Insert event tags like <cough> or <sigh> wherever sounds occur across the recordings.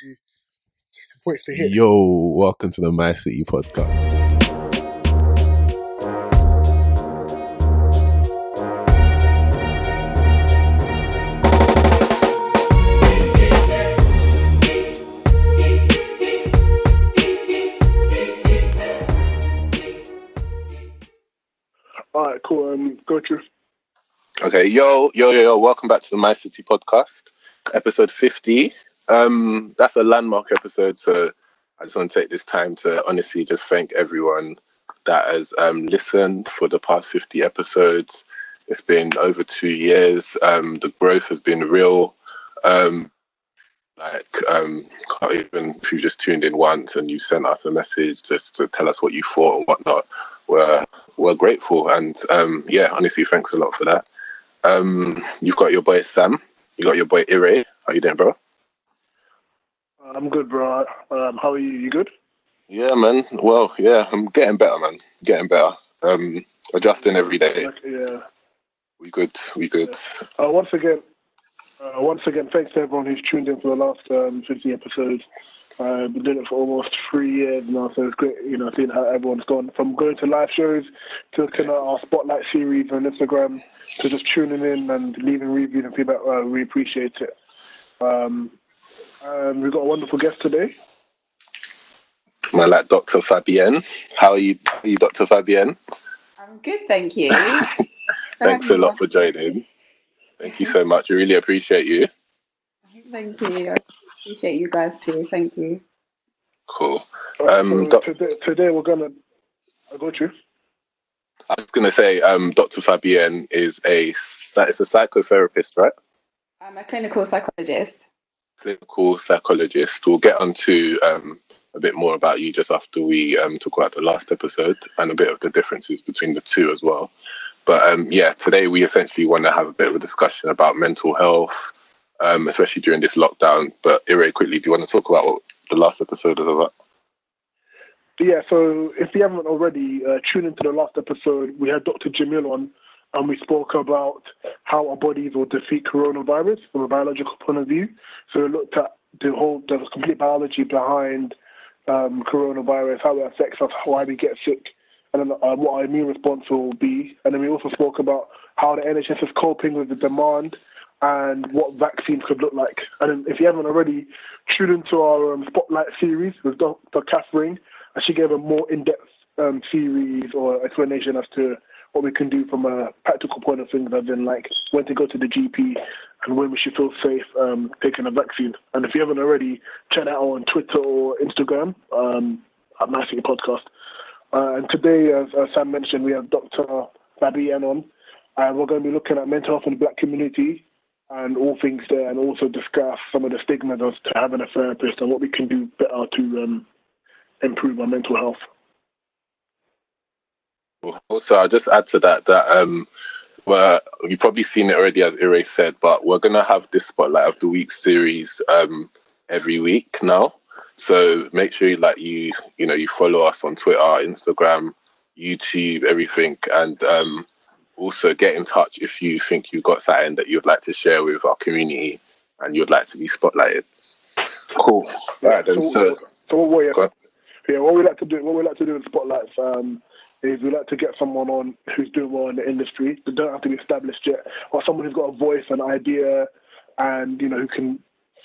see, some points to hit. Yo, welcome to the My City podcast. All right, cool. Um, go through. Okay, yo, yo, yo, yo, welcome back to the My City podcast, episode 50. Um, that's a landmark episode, so I just want to take this time to honestly just thank everyone that has um, listened for the past 50 episodes. It's been over two years. Um, the growth has been real. Um, like, um, can't even if you just tuned in once and you sent us a message just to tell us what you thought and whatnot, we're we're grateful. And um, yeah, honestly, thanks a lot for that. Um, you've got your boy Sam. You got your boy Ire. How you doing, bro? I'm good, bro. Um, how are you? You good? Yeah, man. Well, yeah, I'm getting better, man. Getting better. Um, adjusting every day. Yeah. We good. We good. Uh, once again, uh, once again, thanks to everyone who's tuned in for the last um, 50 episodes. Uh, been doing it for almost three years now, so it's great, you know, seeing how everyone's gone from going to live shows to looking at our spotlight series on Instagram to just tuning in and leaving reviews and feedback. Uh, we appreciate it. Um, and we've got a wonderful guest today. My like Dr. Fabienne. How are you, how are you Dr. Fabienne? I'm good, thank you. <laughs> Thanks a lot for joining. Thank you so much. I really appreciate you. Thank you. I appreciate you guys too. Thank you. Cool. Um, so doc- today, today we're gonna. I got you. I was gonna say, um, Dr. Fabienne is a psy- it's a psychotherapist, right? I'm a clinical psychologist. Clinical psychologist. We'll get onto um, a bit more about you just after we um, talk about the last episode and a bit of the differences between the two as well. But um, yeah, today we essentially want to have a bit of a discussion about mental health, um, especially during this lockdown. But Ire, quickly, do you want to talk about what the last episode is about? Yeah, so if you haven't already, uh, tune into the last episode. We had Dr. Jamil on, and we spoke about how our bodies will defeat coronavirus from a biological point of view. So we looked at the whole, the complete biology behind um, coronavirus, how it affects us, why we get sick, and then uh, what our immune response will be. And then we also spoke about how the NHS is coping with the demand and what vaccines could look like. And if you haven't already, tune into our um, Spotlight series with Dr. Catherine, and she gave a more in-depth um, series or explanation as to what we can do from a practical point of things, as in like when to go to the GP and when we should feel safe um, taking a vaccine. And if you haven't already, check that out on Twitter or Instagram um, at My Podcast. Uh, and today, as, as Sam mentioned, we have Dr. Fabienne on, and we're going to be looking at mental health in the black community and all things there, and also discuss some of the stigmas of having a therapist and what we can do better to um, improve our mental health. Also, I'll just add to that that um, well, you've probably seen it already, as Ire said, but we're gonna have this spotlight of the week series um, every week now. So make sure you like you you know you follow us on Twitter, Instagram, YouTube, everything, and um, also get in touch if you think you've got something that you'd like to share with our community and you'd like to be spotlighted. Cool. All right then. So so what we yeah, what we like to do, what we like to do in spotlights um, is we like to get someone on who's doing well in the industry. They don't have to be established yet, or someone who's got a voice, an idea, and you know who can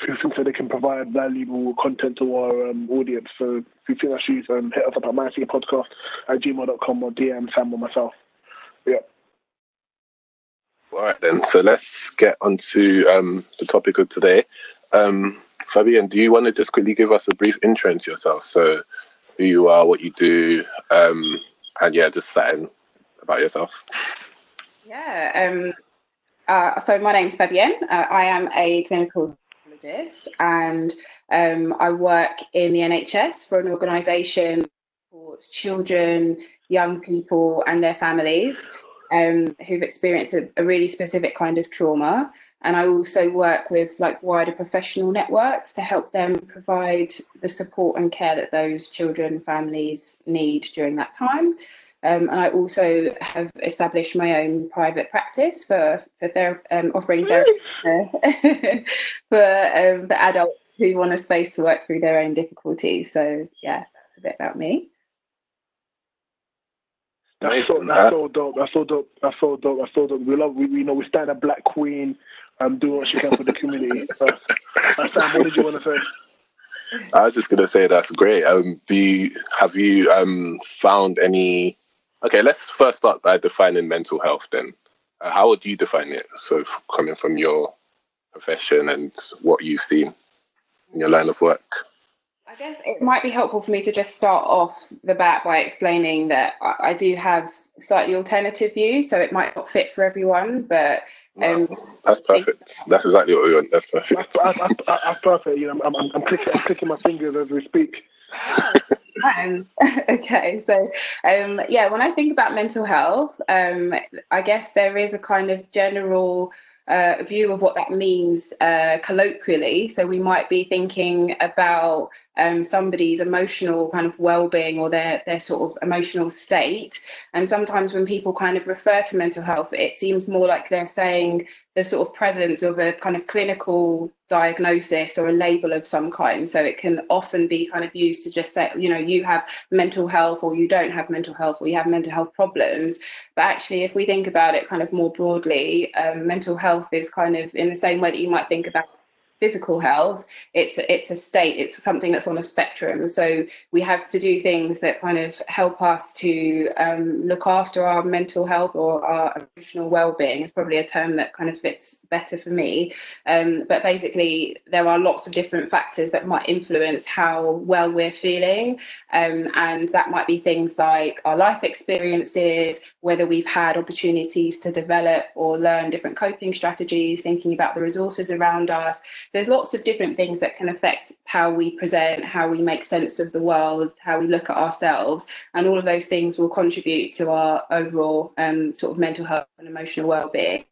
who thinks that they can provide valuable content to our um, audience. So if you think that she's um, hit us up at my podcast at gmail.com or DM Sam or myself. Yeah. All right then. So let's get onto um, the topic of today. Um, Fabienne, do you want to just quickly give us a brief intro into yourself? So, who you are, what you do, um, and yeah, just something about yourself. Yeah. Um, uh, so my name's Fabienne. Uh, I am a clinical psychologist, and um, I work in the NHS for an organisation that supports children, young people, and their families um, who've experienced a, a really specific kind of trauma. And I also work with like wider professional networks to help them provide the support and care that those children, families need during that time. Um, and I also have established my own private practice for for ther- um, offering therapy for, <laughs> for, um, for adults who want a space to work through their own difficulties. So yeah, that's a bit about me. That's so, that's so dope. That's so dope. That's so dope. That's so dope. We love. We, we know we stand a black queen. Um, doing what she can for the community. Sam, what did you want to say? I was just gonna say that's great. Um, do you, have you um found any? Okay, let's first start by defining mental health. Then, uh, how would you define it? So, coming from your profession and what you've seen in your line of work. I guess it might be helpful for me to just start off the bat by explaining that I, do have slightly alternative views, so it might not fit for everyone, but um, that's perfect. That's exactly what we want. That's perfect. That's, that's, that's perfect. You know, I'm, I'm, I'm, clicking, I'm clicking my fingers as we speak. <laughs> <laughs> okay, so um, yeah, when I think about mental health, um, I guess there is a kind of general uh, view of what that means uh, colloquially. So we might be thinking about um, somebody's emotional kind of well-being or their their sort of emotional state. And sometimes when people kind of refer to mental health, it seems more like they're saying the sort of presence of a kind of clinical diagnosis or a label of some kind. So it can often be kind of used to just say, you know, you have mental health or you don't have mental health or you have mental health problems. But actually, if we think about it kind of more broadly, um, mental health is kind of in the same way that you might think about physical health it's it's a state it's something that's on a spectrum. So we have to do things that kind of help us to um, look after our mental health or our emotional well-being. It's probably a term that kind of fits better for me. Um, but basically there are lots of different factors that might influence how well we're feeling. Um, and that might be things like our life experiences whether we've had opportunities to develop or learn different coping strategies thinking about the resources around us there's lots of different things that can affect how we present, how we make sense of the world, how we look at ourselves, and all of those things will contribute to our overall um, sort of mental health and emotional well-being.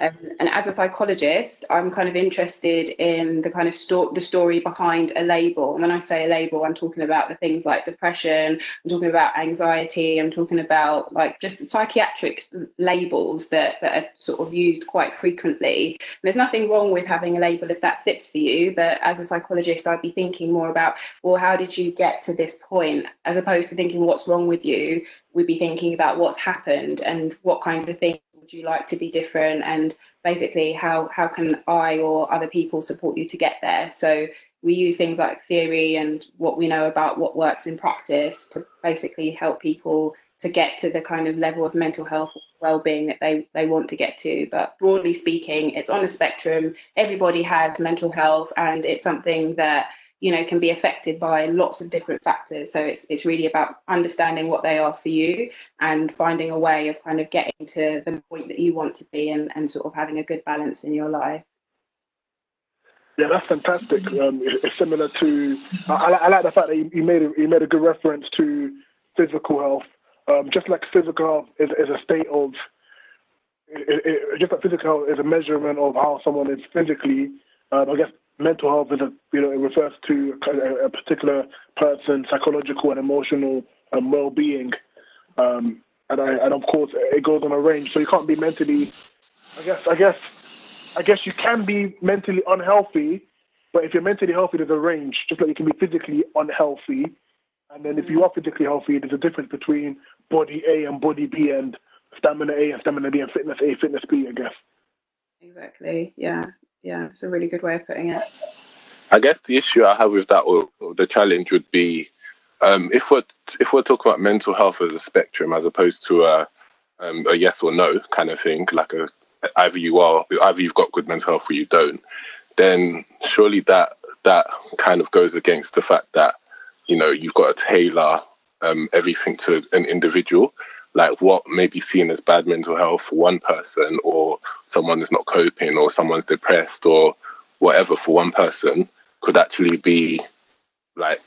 Um, and as a psychologist, I'm kind of interested in the kind of sto- the story behind a label. And when I say a label, I'm talking about the things like depression, I'm talking about anxiety, I'm talking about like just psychiatric labels that, that are sort of used quite frequently. And there's nothing wrong with having a label if that fits for you, but as a psychologist, I'd be thinking more about, well, how did you get to this point, as opposed to thinking what's wrong with you. We'd be thinking about what's happened and what kinds of things would you like to be different? And basically how how can i or other people support you to get there? So we use things like theory and what we know about what works in practice to basically help people to get to the kind of level of mental health well-being that they they want to get to. But broadly speaking it's on a spectrum. Everybody has mental health and it's something that you know can be affected by lots of different factors so it's it's really about understanding what they are for you and finding a way of kind of getting to the point that you want to be and, and sort of having a good balance in your life yeah, that's fantastic. Um, it's similar to. I, I, like the fact that you, made a, you made a good reference to physical health. Um, just like physical health is, is a state of, it, it, just like physical health is a measurement of how someone is physically. Um, I guess mental health is a you know it refers to a, a particular person's psychological and emotional um, well-being, um, and I, and of course it goes on a range. So you can't be mentally, I guess I guess I guess you can be mentally unhealthy, but if you're mentally healthy, there's a range. Just like you can be physically unhealthy, and then if you are physically healthy, there's a difference between body A and body B, and stamina A and stamina B, and fitness A, fitness B. I guess. Exactly. Yeah yeah, it's a really good way of putting it. I guess the issue I have with that, or, or the challenge, would be um, if we're if we're talking about mental health as a spectrum as opposed to a um, a yes or no kind of thing, like a either you are either you've got good mental health or you don't, then surely that that kind of goes against the fact that you know you've got to tailor um, everything to an individual like what may be seen as bad mental health for one person or someone is not coping or someone's depressed or whatever for one person could actually be like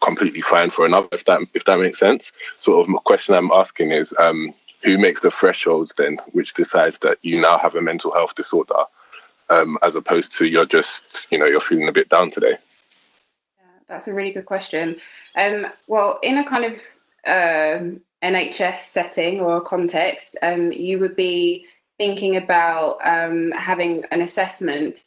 completely fine for another if that if that makes sense. Sort of question i'm asking is um, who makes the thresholds then which decides that you now have a mental health disorder um, as opposed to you're just you know you're feeling a bit down today? Yeah, that's a really good question. Um, well in a kind of um, NHS setting or context, um, you would be thinking about um, having an assessment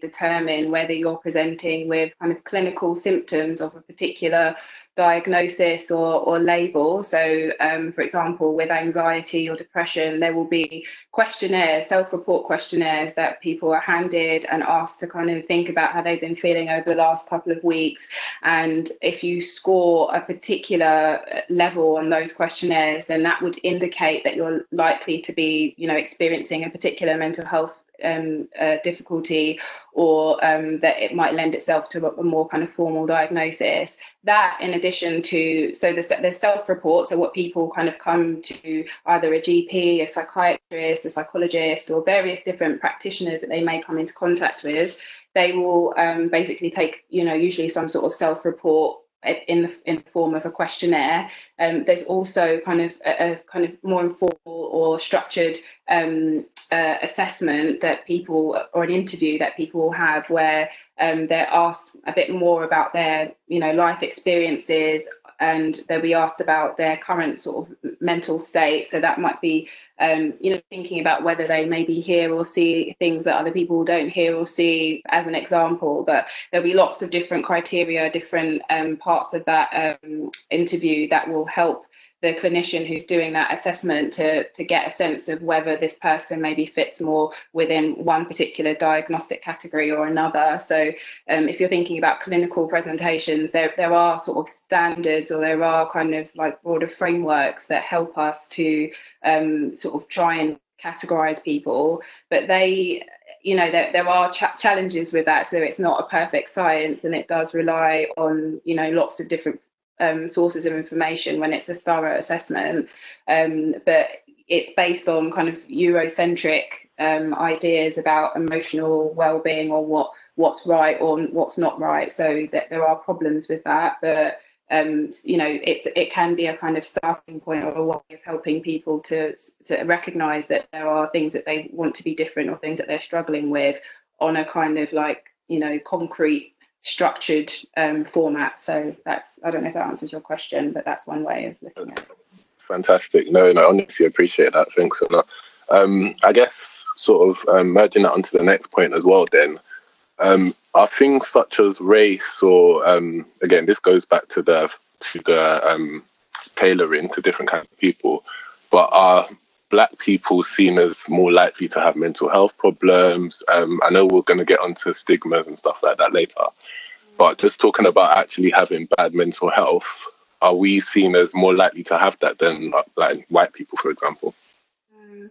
determine whether you're presenting with kind of clinical symptoms of a particular diagnosis or, or label. So, um, for example, with anxiety or depression, there will be questionnaires, self report questionnaires that people are handed and asked to kind of think about how they've been feeling over the last couple of weeks. And if you score a particular level on those questionnaires, then that would indicate that you're likely to be, you know, experiencing a particular mental health um, uh, difficulty or um, that it might lend itself to a, more kind of formal diagnosis. That, in addition to, so the, the self report, so what people kind of come to either a GP, a psychiatrist, a psychologist, or various different practitioners that they may come into contact with, they will um, basically take, you know, usually some sort of self report in the, in the form of a questionnaire. Um, there's also kind of a, a, kind of more informal or structured um, uh, assessment that people or an interview that people have where um, they're asked a bit more about their you know life experiences and they'll be asked about their current sort of mental state. So that might be um, you know thinking about whether they maybe hear or see things that other people don't hear or see as an example. But there'll be lots of different criteria different um, parts of that um, interview that will help the clinician who's doing that assessment to, to get a sense of whether this person maybe fits more within one particular diagnostic category or another. So um, if you're thinking about clinical presentations, there, there are sort of standards or there are kind of like broader frameworks that help us to um, sort of try and categorize people, but they you know there, there are ch- challenges with that so it's not a perfect science and it does rely on you know lots of different um, sources of information when it's a thorough assessment. Um, but it's based on kind of Eurocentric um, ideas about emotional well-being or what what's right or what's not right. So that there are problems with that, but um, you know, it's it can be a kind of starting point or a way of helping people to to recognise that there are things that they want to be different or things that they're struggling with on a kind of like you know concrete structured um, format. So that's I don't know if that answers your question, but that's one way of looking at it. Fantastic. No, no, honestly, appreciate that. Thanks a lot. Um, I guess sort of um, merging that onto the next point as well. Then um, are things such as race, or um, again, this goes back to the to the um, tailoring to different kinds of people, but are black people seen as more likely to have mental health problems. Um, I know we're going to get onto stigmas and stuff like that later, but just talking about actually having bad mental health, are we seen as more likely to have that than like white people, for example? Um,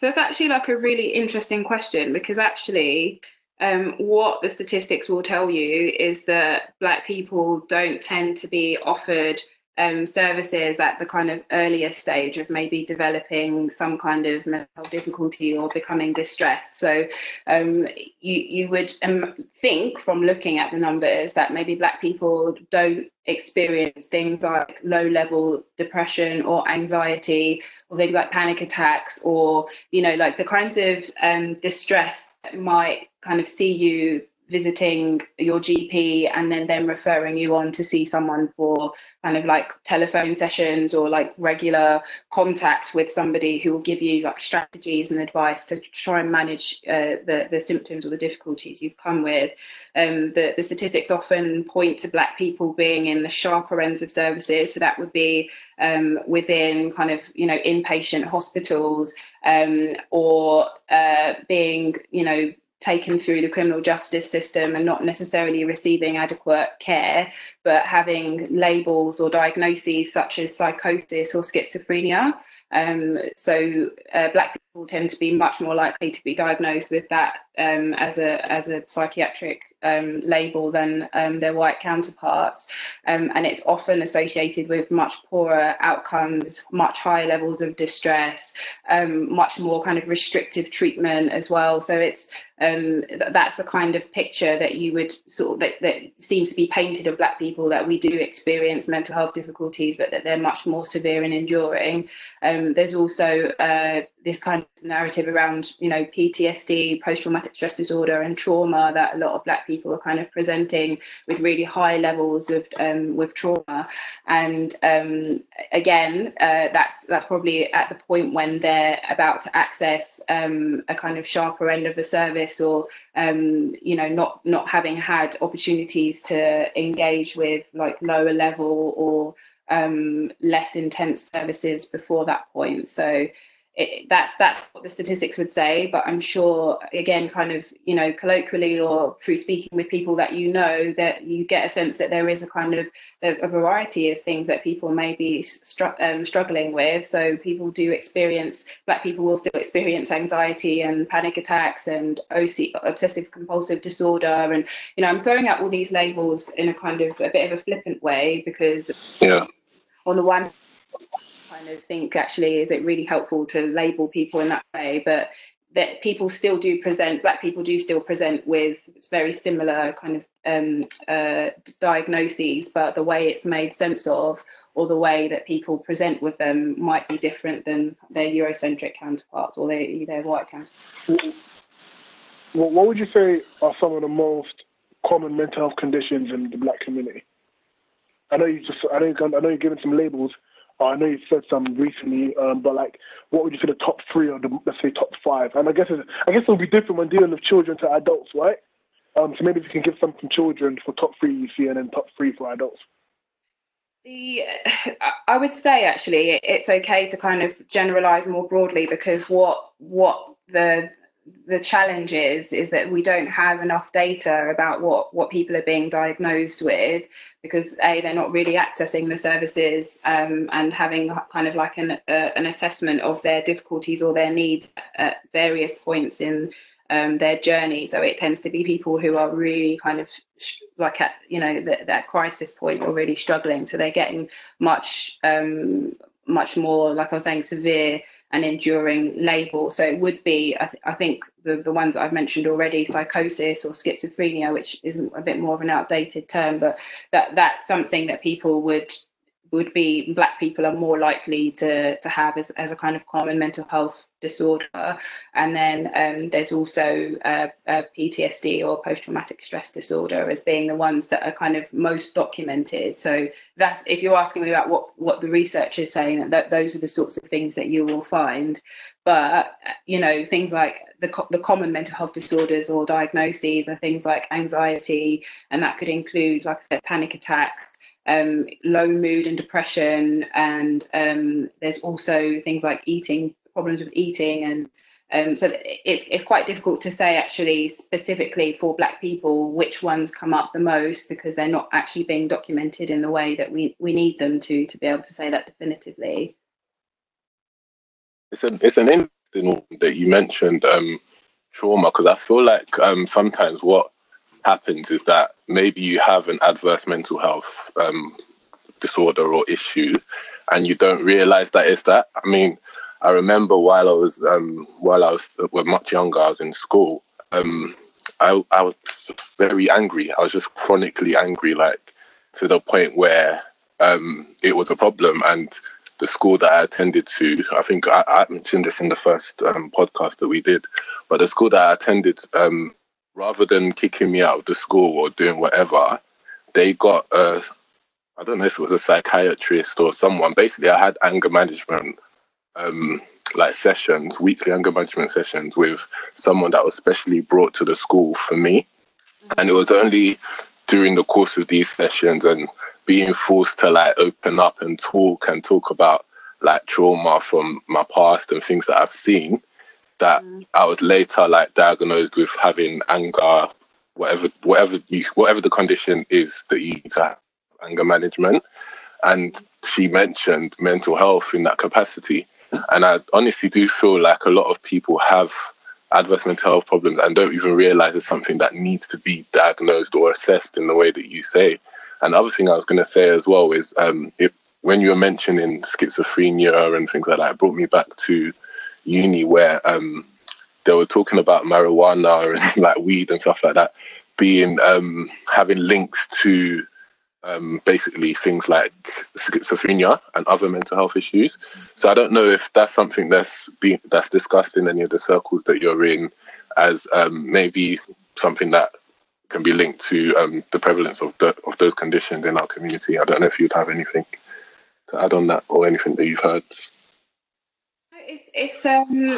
so it's actually like a really interesting question because actually, um, what the statistics will tell you is that black people don't tend to be offered um, services at the kind of earlier stage of maybe developing some kind of mental difficulty or becoming distressed. So um, you you would um, think from looking at the numbers that maybe Black people don't experience things like low level depression or anxiety or things like panic attacks or you know like the kinds of um, distress that might kind of see you visiting your GP and then them referring you on to see someone for kind of like telephone sessions or like regular contact with somebody who will give you like strategies and advice to try and manage uh, the, the symptoms or the difficulties you've come with. Um, the, the statistics often point to Black people being in the sharper ends of services. So that would be um, within kind of, you know, inpatient hospitals um, or uh, being, you know, taken through the criminal justice system and not necessarily receiving adequate care, but having labels or diagnoses such as psychosis or schizophrenia. Um, so uh, black people tend to be much more likely to be diagnosed with that um, as a as a psychiatric um, label than um, their white counterparts, um, and it's often associated with much poorer outcomes, much higher levels of distress, um, much more kind of restrictive treatment as well. So it's um, that's the kind of picture that you would sort of that, that seems to be painted of black people that we do experience mental health difficulties but that they're much more severe and enduring um, um, there's also uh, this kind of narrative around, you know, PTSD, post-traumatic stress disorder, and trauma that a lot of Black people are kind of presenting with really high levels of um, with trauma. And um, again, uh, that's that's probably at the point when they're about to access um, a kind of sharper end of the service, or um, you know, not not having had opportunities to engage with like lower level or um, less intense services before that point. So it, that's that's what the statistics would say. But I'm sure, again, kind of you know, colloquially or through speaking with people that you know, that you get a sense that there is a kind of a, a variety of things that people may be stru- um, struggling with. So people do experience, Black people will still experience anxiety and panic attacks and OC, obsessive compulsive disorder. And you know, I'm throwing out all these labels in a kind of a bit of a flippant way because yeah on the one kind of think actually is it really helpful to label people in that way but that people still do present black people do still present with very similar kind of um, uh, diagnoses but the way it's made sense of or the way that people present with them might be different than their eurocentric counterparts or their, their white counterparts what would you say are some of the most common mental health conditions in the black community I know you just I know you I know you're giving some labels. I know you said some recently, um, but like, what would you say the top three or the let's say top five? And I guess I guess it'll be different when dealing with children to adults, right? Um, so maybe if you can give some from children for top three you see, and then top three for adults. The, I would say actually it's okay to kind of generalize more broadly because what what the the challenge is is that we don't have enough data about what what people are being diagnosed with because a they're not really accessing the services um, and having kind of like an uh, an assessment of their difficulties or their needs at various points in um, their journey. So it tends to be people who are really kind of like at you know that, that crisis point or really struggling. So they're getting much um, much more like I was saying severe an enduring label. So it would be, I, th- I, think, the, the ones that I've mentioned already, psychosis or schizophrenia, which is a bit more of an outdated term, but that that's something that people would would be black people are more likely to to have as, as a kind of common mental health disorder. And then um, there's also uh, uh, PTSD or post-traumatic stress disorder as being the ones that are kind of most documented. So that's if you're asking me about what what the research is saying that those are the sorts of things that you will find. But you know things like the, the common mental health disorders or diagnoses are things like anxiety and that could include like i said panic attacks um, low mood and depression, and um, there's also things like eating problems with eating, and um, so it's it's quite difficult to say actually specifically for Black people which ones come up the most because they're not actually being documented in the way that we we need them to to be able to say that definitively. It's an it's an interesting one that you mentioned um, trauma because I feel like um, sometimes what happens is that maybe you have an adverse mental health um, disorder or issue and you don't realize that it's that. I mean, I remember while I was um, while I was well, much younger, I was in school. Um, I, I was very angry. I was just chronically angry, like to the point where um, it was a problem. And the school that I attended to, I think I, I mentioned this in the first um, podcast that we did, but the school that I attended um, rather than kicking me out of the school or doing whatever, they got a, I don't know if it was a psychiatrist or someone. Basically, I had anger management, um, like sessions, weekly anger management sessions with someone that was specially brought to the school for me. And it was only during the course of these sessions and being forced to like open up and talk and talk about like trauma from my past and things that I've seen that mm. I was later like diagnosed with having anger, whatever whatever you whatever the condition is that you need to have anger management. And she mentioned mental health in that capacity. And I honestly do feel like a lot of people have adverse mental health problems and don't even realize it's something that needs to be diagnosed or assessed in the way that you say. And the other thing I was going to say as well is um, if when you were mentioning schizophrenia and things like that, it brought me back to uni where um, they were talking about marijuana and <laughs> like weed and stuff like that being um, having links to um, basically things like schizophrenia and other mental health issues. So I don't know if that's something that's being that's discussed in any of the circles that you're in, as um, maybe something that can be linked to um, the prevalence of the, of those conditions in our community. I don't know if you'd have anything to add on that or anything that you've heard. It's it's um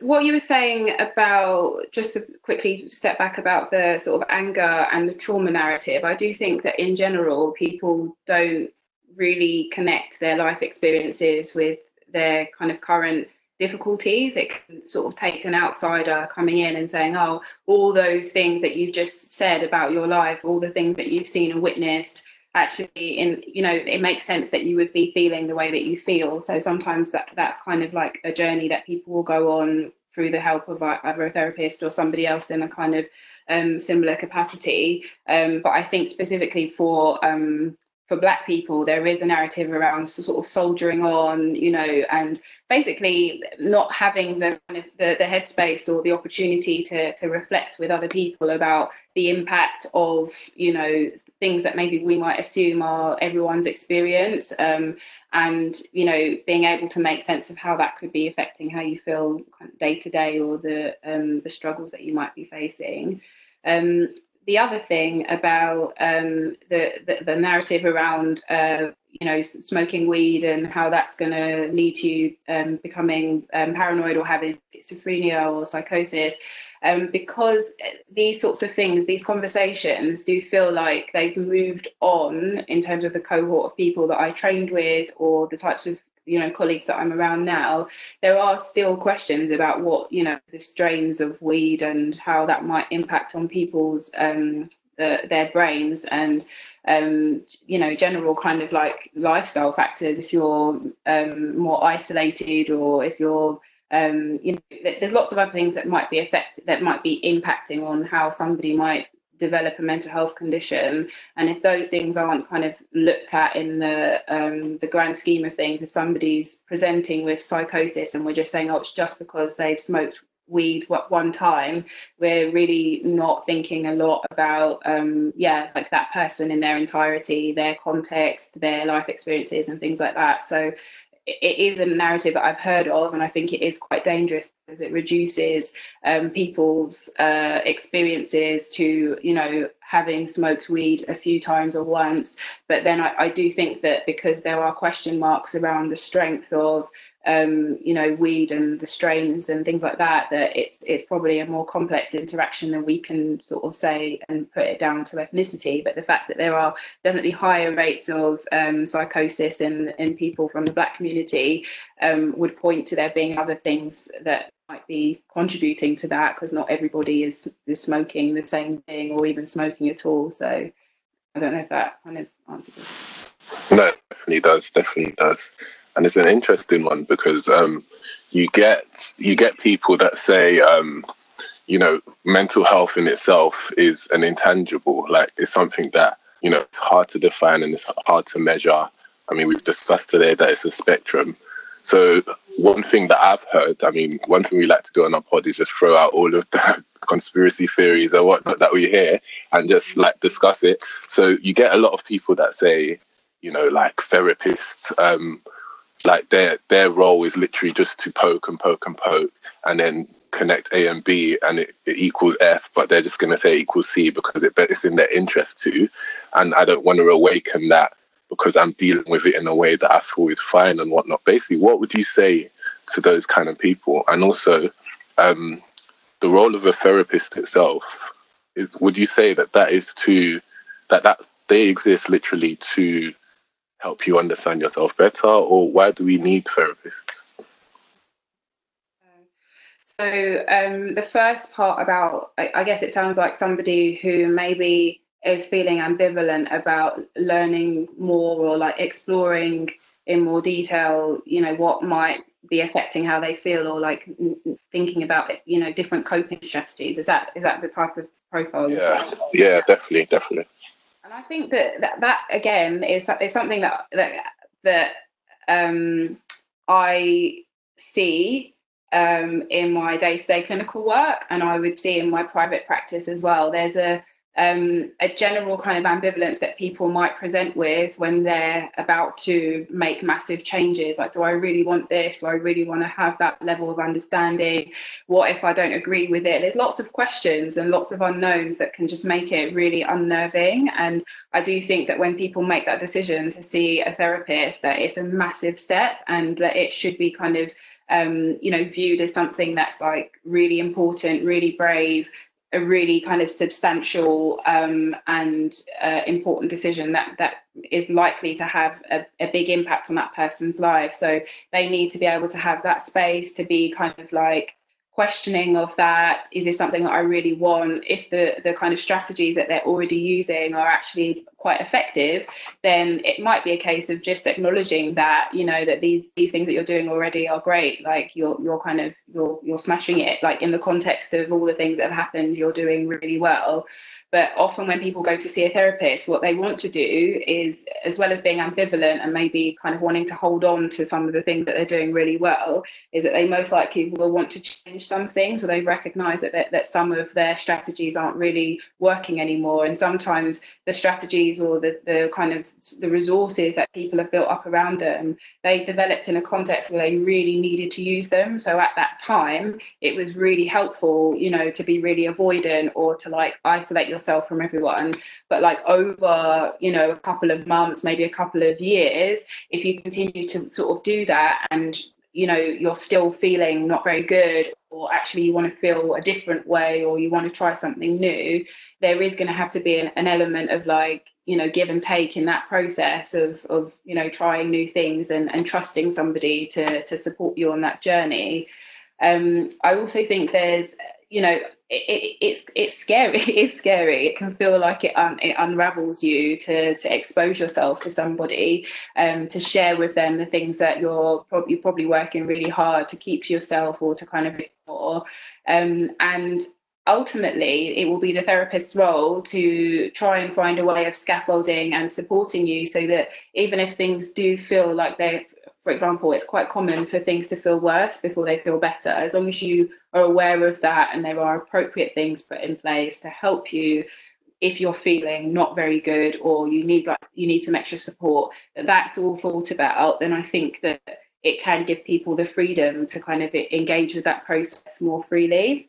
what you were saying about just to quickly step back about the sort of anger and the trauma narrative. I do think that in general people don't really connect their life experiences with their kind of current difficulties. It sort of take an outsider coming in and saying, oh, all those things that you've just said about your life, all the things that you've seen and witnessed, actually in you know it makes sense that you would be feeling the way that you feel. So sometimes that that's kind of like a journey that people will go on through the help of either a therapist or somebody else in a kind of um, similar capacity. Um, but i think specifically for um, for black people there is a narrative around sort of soldiering on you know and basically not having the kind of the, the headspace or the opportunity to to reflect with other people about the impact of you know things that maybe we might assume are everyone's experience um, and you know being able to make sense of how that could be affecting how you feel day to day or the um, the struggles that you might be facing. Um, the other thing about um, the, the, the narrative around uh, you know smoking weed and how that's going to lead to you um, becoming um, paranoid or having schizophrenia or psychosis um, because these sorts of things these conversations do feel like they've moved on in terms of the cohort of people that i trained with or the types of you know colleagues that I'm around now, there are still questions about what you know the strains of weed and how that might impact on people's um, the, their brains and um, you know general kind of like lifestyle factors. If you're um, more isolated or if you're um, you know, there's lots of other things that might be affected that might be impacting on how somebody might develop a mental health condition. And if those things aren't kind of looked at in the um, the grand scheme of things if somebody's presenting with psychosis and we're just saying oh it's just because they've smoked weed one time we're really not thinking a lot about um, yeah like that person in their entirety their context their life experiences and things like that. So it is a narrative that I've heard of, and I think it is quite dangerous because it reduces um, people's uh, experiences to, you know, having smoked weed a few times or once. But then I, I do think that because there are question marks around the strength of um, you know, weed and the strains and things like that, that it's it's probably a more complex interaction than we can sort of say and put it down to ethnicity. But the fact that there are definitely higher rates of um, psychosis in in people from the black community um, would point to there being other things that might be contributing to that because not everybody is is smoking the same thing or even smoking at all. So I don't know if that kind of answers it. No, definitely does. Definitely does and it's an interesting one because um, you get you get people that say um, you know mental health in itself is an intangible like it's something that you know it's hard to define and it's hard to measure i mean we've discussed today that it's a spectrum so one thing that i've heard i mean one thing we like to do on our pod is just throw out all of the <laughs> conspiracy theories or whatnot that we hear and just like discuss it so you get a lot of people that say you know like therapists um, like their their role is literally just to poke and poke and poke and then connect A and B and it, it equals F, but they're just going to say equals C because it, it's in their interest to. And I don't want to awaken that because I'm dealing with it in a way that I feel is fine and whatnot. Basically, what would you say to those kind of people? And also, um, the role of a therapist itself, is, would you say that that is to, that, that they exist literally to help you understand yourself better, or why do we need therapists? So um, the first part about, I, I guess it sounds like somebody who maybe is feeling ambivalent about learning more or like exploring in more detail, you know, what might be affecting how they feel or like thinking about you know different coping strategies. Is that is that the type of profile? Yeah, yeah, definitely, definitely. And I think that that, that again is, is something that that that um, I see um, in my day-to-day clinical work, and I would see in my private practice as well. There's a um, a general kind of ambivalence that people might present with when they're about to make massive changes. Like, do I really want this? Do I really want to have that level of understanding? What if I don't agree with it? There's lots of questions and lots of unknowns that can just make it really unnerving. And I do think that when people make that decision to see a therapist, that it's a massive step and that it should be kind of um, you know, viewed as something that's like really important, really brave, a really kind of substantial um, and uh, important decision that that is likely to have a, a, big impact on that person's life. So they need to be able to have that space to be kind of like questioning of that is this something that i really want? If the the kind of strategies that they're already using are actually quite effective then it might be a case of just acknowledging that you know that these these things that you're doing already are great. Like you're you're kind of you're you're smashing it like in the context of all the things that have happened you're doing really well but often when people go to see a therapist, what they want to do is, as well as being ambivalent and maybe kind of wanting to hold on to some of the things that they're doing really well, is that they most likely will want to change some things or they recognize that, that, that some of their strategies aren't really working anymore. And sometimes the strategies or the, the kind of the resources that people have built up around them, they developed in a context where they really needed to use them. So at that time, it was really helpful, you know, to be really avoidant or to like isolate your yourself from everyone but like over you know a couple of months maybe a couple of years if you continue to sort of do that and you know you're still feeling not very good or actually you want to feel a different way or you want to try something new there is going to have to be an, an, element of like you know give and take in that process of of you know trying new things and and trusting somebody to to support you on that journey. Um i also think there's you know it, it's it's scary. <laughs> It's scary. It can feel like it um, it unravels you to to expose yourself to somebody, um, to share with them the things that you're probably probably working really hard to keep to yourself or to kind of ignore, um, and ultimately it will be the therapist's role to try and find a way of scaffolding and supporting you so that even if things do feel like they're for example, it's quite common for things to feel worse before they feel better. As long as you are aware of that and there are appropriate things put in place to help you if you're feeling not very good or you need like you need some extra support, that that's all thought about, then I think that it can give people the freedom to kind of engage with that process more freely.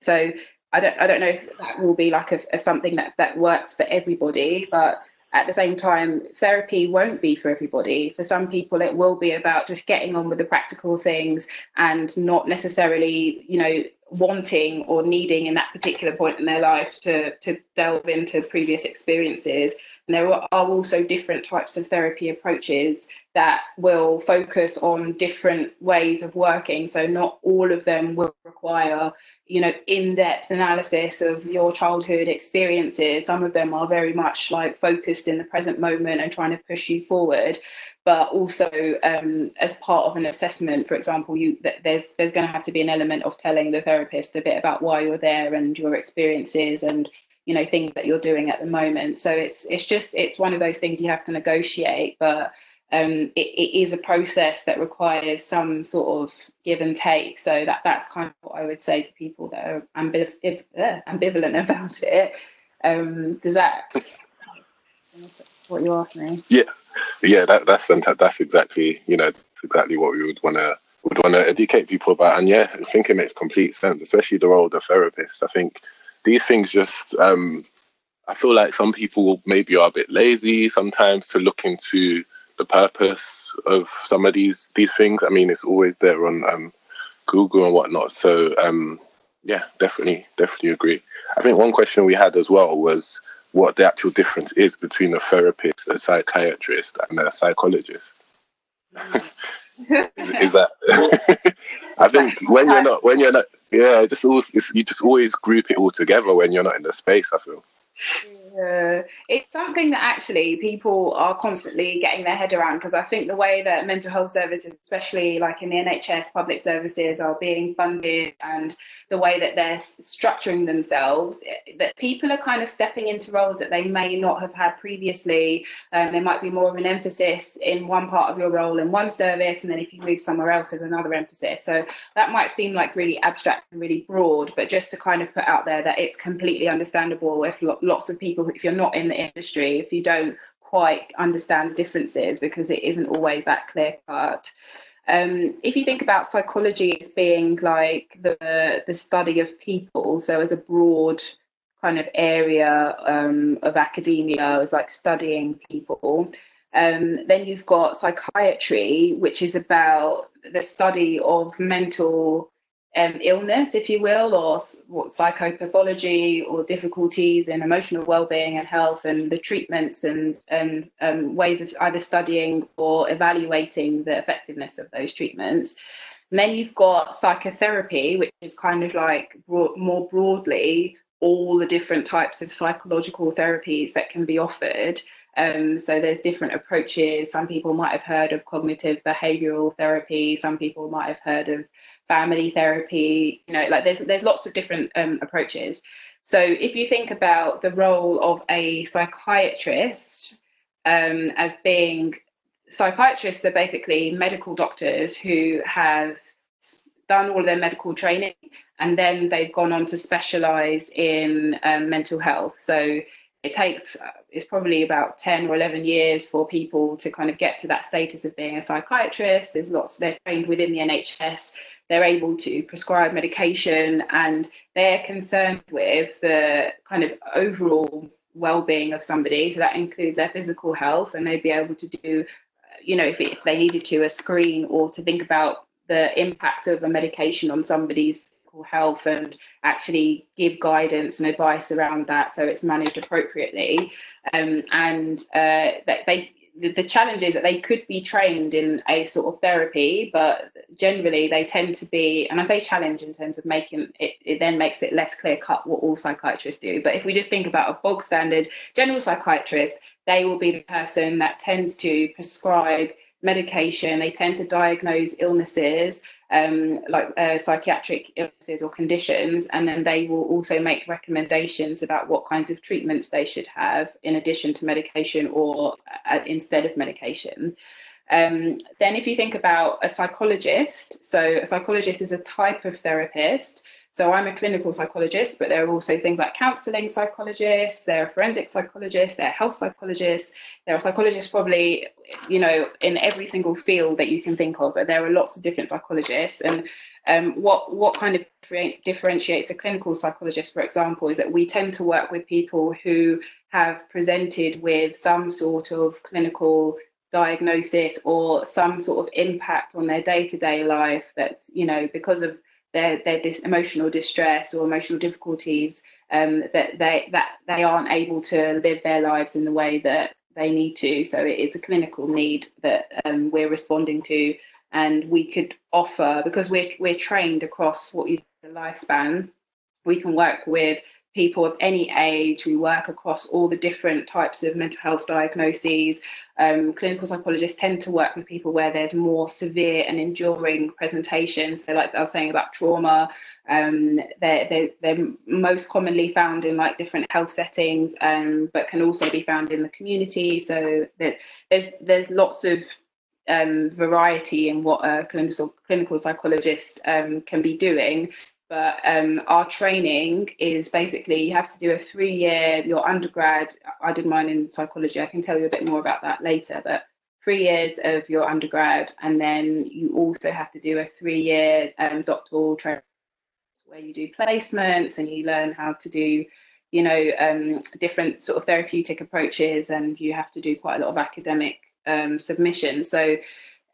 So I don't I don't know if that will be like a, a something that that works for everybody, but at the same time, therapy won't be for everybody. For some people, it will be about just getting on with the practical things and not necessarily, you know, wanting or needing in that particular point in their life to, to delve into previous experiences. And there are also different types of therapy approaches that will focus on different ways of working. So not all of them will require, you know, in-depth analysis of your childhood experiences. Some of them are very much like focused in the present moment and trying to push you forward but also um, as part of an assessment, for example, you there's there's going to have to be an element of telling the therapist a bit about why you're there and your experiences and you know things that you're doing at the moment. So it's it's just it's one of those things you have to negotiate, but um, it, it is a process that requires some sort of give and take. So that that's kind of what I would say to people that are ambiv- uh, ambivalent <laughs> about it. Um, does that what you asked me? Yeah, yeah, that, that's. That's exactly you know exactly what we would want to would want to educate people about. And yeah, I think it makes complete sense, especially the role of the therapist. I think these things just um, I feel like some people maybe are a bit lazy sometimes to look into the purpose of some of these these things. I mean, it's always there on um, Google and whatnot. So um, yeah, definitely, definitely agree. I think one question we had as well was what the actual difference is between a therapist, a psychiatrist, and a psychologist. <laughs> is that? <laughs> <laughs> I think when you're not, when you're not, yeah, just always, you just always group it all together when you're not in the space. I feel. Yeah, it's something that actually people are constantly getting their head around because I think the way that mental health services, especially like in the NHS, public services are being funded and the way that they're structuring themselves, eh, that people are kind of stepping into roles that they may not have had previously. Um, there might be more of an emphasis in one part of your role in one service, and then if you move somewhere else, there's another emphasis. So that might seem like really abstract and really broad, but just to kind of put out there that it's completely understandable if lots of people if you're not in the industry, if you don't quite understand differences, because it isn't always that clear cut. Um, if you think about psychology as being like the the study of people, so as a broad kind of area um, of academia, as like studying people. Um, then you've got psychiatry, which is about the study of mental um, illness, if you will, or psychopathology or difficulties in emotional well-being and health, and the treatments and and um, ways of either studying or evaluating the effectiveness of those treatments. And then you've got psychotherapy, which is kind of like more broadly all the different types of psychological therapies that can be offered. Um, so there's different approaches. Some people might have heard of cognitive behavioral therapy. Some people might have heard of family therapy you know like there's there's lots of different um, approaches so if you think about the role of a psychiatrist um, as being psychiatrists are basically medical doctors who have done all their medical training and then they've gone on to specialize in um, mental health so it takes uh, it's probably about 10 or 11 years for people to kind of get to that status of being a psychiatrist. There's lots they're trained within the nhs they're able to prescribe medication and they're concerned with the kind of overall well-being of somebody. So that includes their physical health and they'd be able to do you know if, if they needed to a screen or to think about the impact of a medication on somebody's health and actually give guidance and advice around that so it's managed appropriately. Um, and uh, they the, the challenge is that they could be trained in a sort of therapy, but generally they tend to be, and I say challenge in terms of making it, it then makes it less clear cut what all psychiatrists do. But if we just think about a bog standard general psychiatrist, they will be the person that tends to prescribe medication, they tend to diagnose illnesses um, like uh, psychiatric illnesses or conditions, and then they will also make recommendations about what kinds of treatments they should have in addition to medication or uh, instead of medication. Um, then, if you think about a psychologist, so a psychologist is a type of therapist so I'm a clinical psychologist, but there are also things like counselling psychologists, there are forensic psychologists, there are health psychologists, there are psychologists probably, you know, in every single field that you can think of, but there are lots of different psychologists. And um, what what kind of differentiates a clinical psychologist, for example, is that we tend to work with people who have presented with some sort of clinical diagnosis or some sort of impact on their day-to-day life that's you know because of their their dis- emotional distress or emotional difficulties um, that they that they aren't able to live their lives in the way that they need to. So it is a clinical need that um, we're responding to, and we could offer because we're we're trained across what you the lifespan. We can work with people of any age. We work across all the different types of mental health diagnoses. Um, clinical psychologists tend to work with people where there's more severe and enduring presentations. So, like I was saying about trauma, um, they're, they're, they're, most commonly found in like different health settings, um, but can also be found in the community. So, there's there's, there's lots of um, variety in what a clinical clinical psychologist um, can be doing. But um, our training is basically you have to do a three year, your undergrad. I did mine in psychology. I can tell you a bit more about that later. But three years of your undergrad, and then you also have to do a three year um, doctoral training where you do placements and you learn how to do you know um, different sort of therapeutic approaches and you have to do quite a lot of academic um, submissions so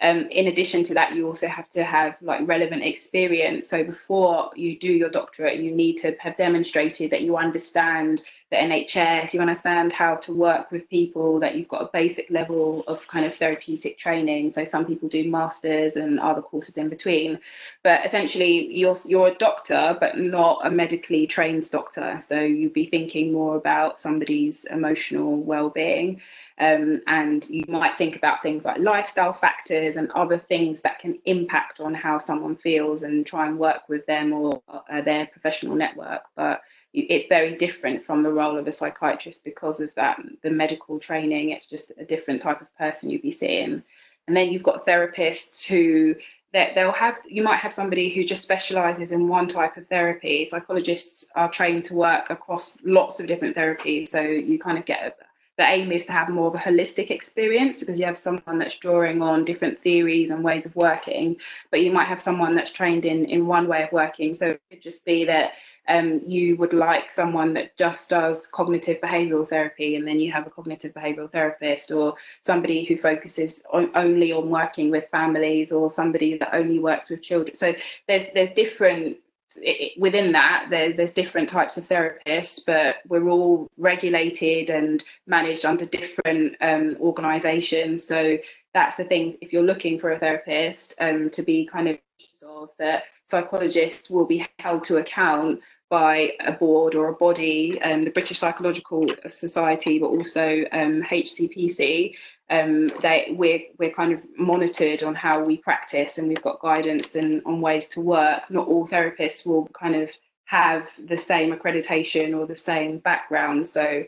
um, in addition to that, you also have to have like relevant experience. So before you do your doctorate, you need to have demonstrated that you understand the NHS, you understand how to work with people, that you've got a basic level of kind of therapeutic training. So some people do masters and other courses in between. But essentially, you're you're a doctor, but not a medically trained doctor. So you'd be thinking more about somebody's emotional well-being. Um, and you might think about things like lifestyle factors and other things that can impact on how someone feels and try and work with them or uh, their professional network. But it's very different from the role of a psychiatrist because of that, the medical training. It's just a different type of person you'd be seeing. And then you've got therapists who that they'll have you might have somebody who just specializes in one type of therapy psychologists are trained to work across lots of different therapies so you kind of get the aim is to have more of a holistic experience because you have someone that's drawing on different theories and ways of working, but you might have someone that's trained in in one way of working. So it could just be that um, you would like someone that just does cognitive behavioral therapy, and then you have a cognitive behavioral therapist, or somebody who focuses on, only on working with families, or somebody that only works with children. So there's there's different it, within that, there, there's different types of therapists, but we're all regulated and managed under different um, organisations. So that's the thing. If you're looking for a therapist, um, to be kind of of that psychologists will be held to account by a board or a body, um, the British Psychological Society, but also um, HCPC, um, they we're we're kind of monitored on how we practice, and we've got guidance and on ways to work. Not all therapists will kind of have the same accreditation or the same background, so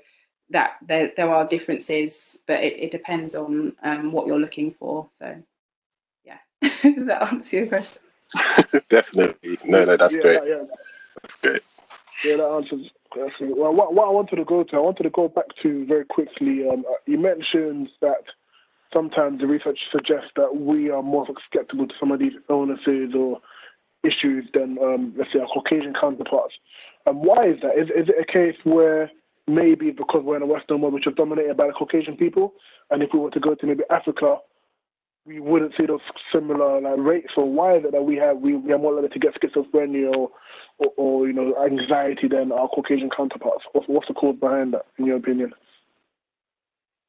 that there there are differences, but it, it depends on um, what you're looking for. So, yeah, <laughs> does that answer your question? <laughs> Definitely, no, no, that's yeah, great. Yeah. That's great. Yeah, that answers. Well, what, what I wanted to go to, I wanted to go back to very quickly. Um, uh, you mentioned that sometimes the research suggests that we are more susceptible to some of these illnesses or issues than, um, let's say, our Caucasian counterparts. And why is that? Is, is it a case where maybe because we're in a Western world which is dominated by the Caucasian people, and if we were to go to maybe Africa, we wouldn't see those similar like rates? Or why is it that we have we, we are more likely to get schizophrenia or, or, or you know anxiety than our Caucasian counterparts? What's, what's the cause behind that, in your opinion?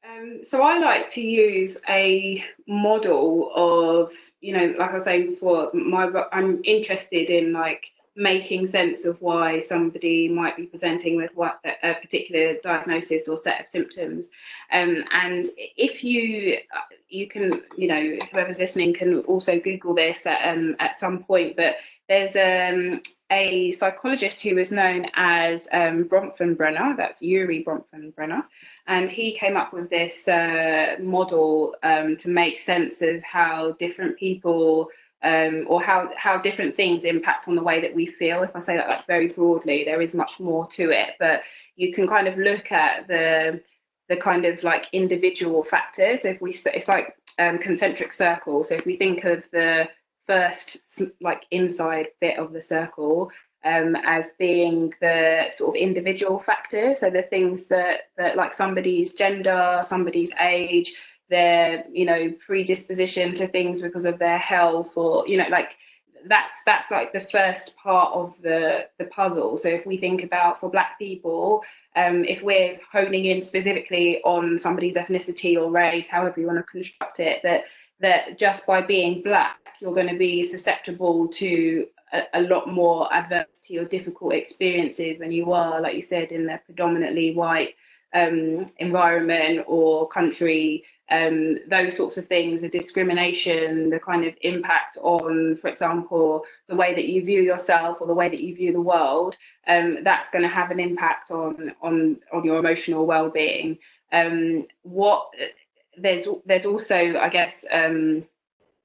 Um, so I like to use a model of, you know, like I was saying before, my I'm interested in like making sense of why somebody might be presenting with what a particular diagnosis or set of symptoms. Um, and if you you can, you know, whoever's listening can also Google this at, um, at some point. But there's um, a psychologist who was known as um, Bronfenbrenner, that's Urie Bronfenbrenner, and he came up with this uh, model um, to make sense of how different people um, or how how different things impact on the way that we feel. If I say that like very broadly, there is much more to it, but you can kind of look at the the kind of like individual factors. So if we, it's like um, concentric circles. So if we think of the first like inside bit of the circle um, as being the sort of individual factors, so the things that that like somebody's gender, somebody's age, their you know predisposition to things because of their health, or you know like that's that's like the first part of the the puzzle. So if we think about for black people um, if we're honing in specifically on somebody's ethnicity or race however you want to construct it that that just by being black you're going to be susceptible to a, a lot more adversity or difficult experiences when you are like you said in a predominantly white um, environment or country, um, those sorts of things, the discrimination, the kind of impact on, for example, the way that you view yourself or the way that you view the world, um, that's going to have an impact on on on your emotional well-being. Um, what there's there's also, I guess, um,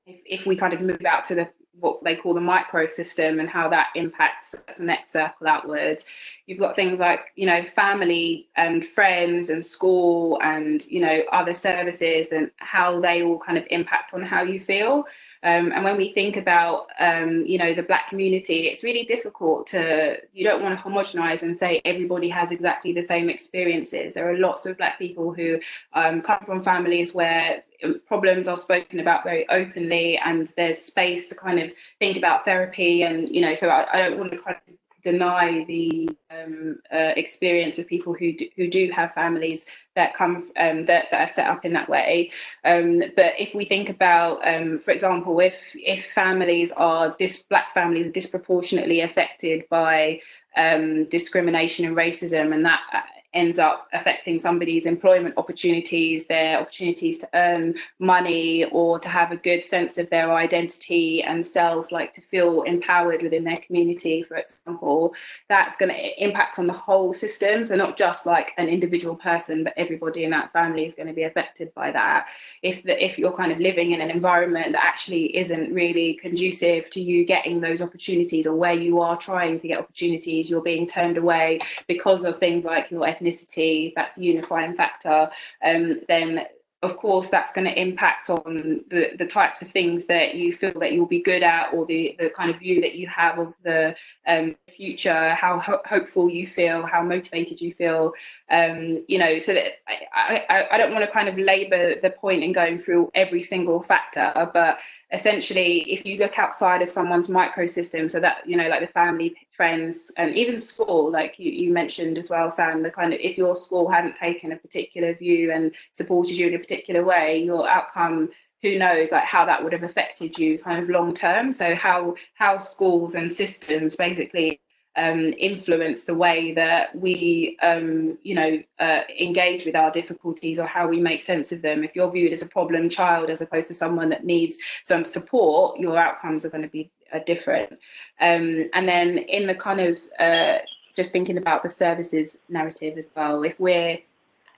if, if we kind of move out to the what they call the microsystem and how that impacts the next circle outwards. You've got things like, you know, family and friends and school and, you know, other services and how they all kind of impact on how you feel. Um, and when we think about, um, you know, the Black community, it's really difficult to, you don't want to homogenize and say everybody has exactly the same experiences. There are lots of Black people who um, come from families where um, problems are spoken about very openly and there's space to kind of think about therapy and you know so I, I don't want to kind of deny the um, uh, experience of people who do, who do have families that come um, that, that are set up in that way. Um, but if we think about, um, for example, if if families are dis- black families are disproportionately affected by um, discrimination and racism, and that ends up affecting somebody's employment opportunities, their opportunities to earn money or to have a good sense of their identity and self, like to feel empowered within their community, for example, that's going to impact on the whole system. So, not just like an individual person, but everybody in that family is going to be affected by that. If, the, if you're kind of living in an environment that actually isn't really conducive to you getting those opportunities, or where you are trying to get opportunities, you're being turned away because of things like your ethnicity, that's the unifying factor, um, then of course that's going to impact on the, the types of things that you feel that you'll be good at or the, the kind of view that you have of the um, future how ho- hopeful you feel how motivated you feel um, you know so that I, I, I don't want to kind of labor the point in going through every single factor but essentially if you look outside of someone's microsystem so that you know like the family friends and even school like you, you mentioned as well sam the kind of if your school hadn't taken a particular view and supported you in a particular way your outcome who knows like how that would have affected you kind of long term so how how schools and systems basically um, influence the way that we, um, you know, uh, engage with our difficulties or how we make sense of them. If you're viewed as a problem child as opposed to someone that needs some support, your outcomes are going to be uh, different. Um, and then in the kind of uh, just thinking about the services narrative as well, if we're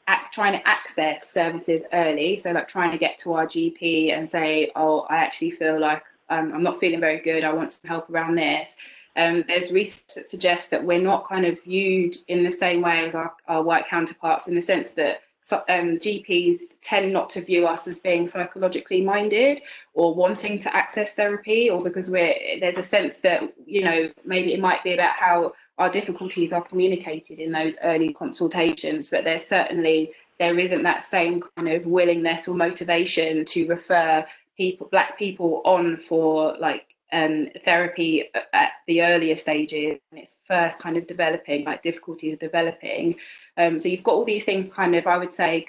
act, trying to access services early, so like trying to get to our GP and say, oh, I actually feel like um, I'm not feeling very good, I want some help around this um, there's research that suggests that we're not kind of viewed in the same way as our, our white counterparts in the sense that um, GPs tend not to view us as being psychologically minded or wanting to access therapy, or because we're there's a sense that you know maybe it might be about how our difficulties are communicated in those early consultations, but there's certainly there isn't that same kind of willingness or motivation to refer people, black people, on for like um, therapy at the earlier stages and it's first kind of developing, like difficulties developing. Um, so you've got all these things kind of, I would say,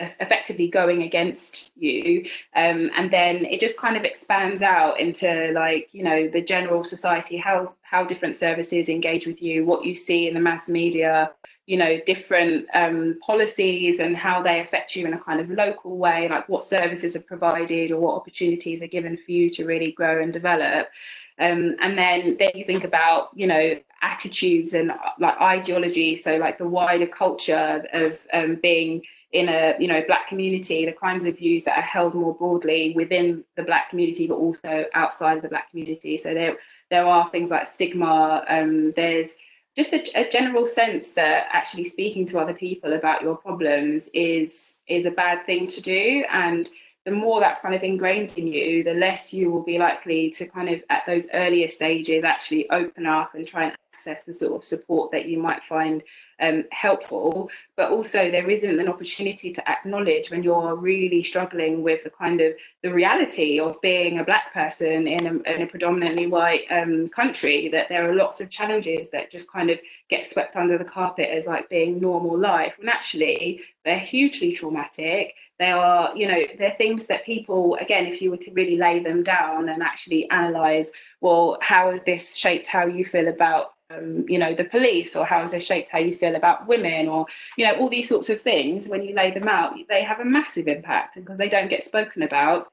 effectively going against you um, and then it just kind of expands out into like you know the general society how how different services engage with you what you see in the mass media you know different um, policies and how they affect you in a kind of local way like what services are provided or what opportunities are given for you to really grow and develop. Um, and then then you think about you know attitudes and like ideology. So like the wider culture of um, being in a you know black community the kinds of views that are held more broadly within the black community but also outside of the black community. So there there are things like stigma um, there's just a, a, general sense that actually speaking to other people about your problems is is a bad thing to do. And the more that's kind of ingrained in you the less you will be likely to kind of at those earlier stages actually open up and try and access the sort of support that you might find um, helpful, but also there isn't an opportunity to acknowledge when you're really struggling with the kind of the reality of being a black person in a, in a predominantly white um, country that there are lots of challenges that just kind of get swept under the carpet as like being normal life. When actually they're hugely traumatic. They are you know they're things that people again if you were to really lay them down and actually analyze well how has this shaped how you feel about um, you know the police or how has it shaped how you feel about women or you know all these sorts of things when you lay them out they have a massive impact. And because they don't get spoken about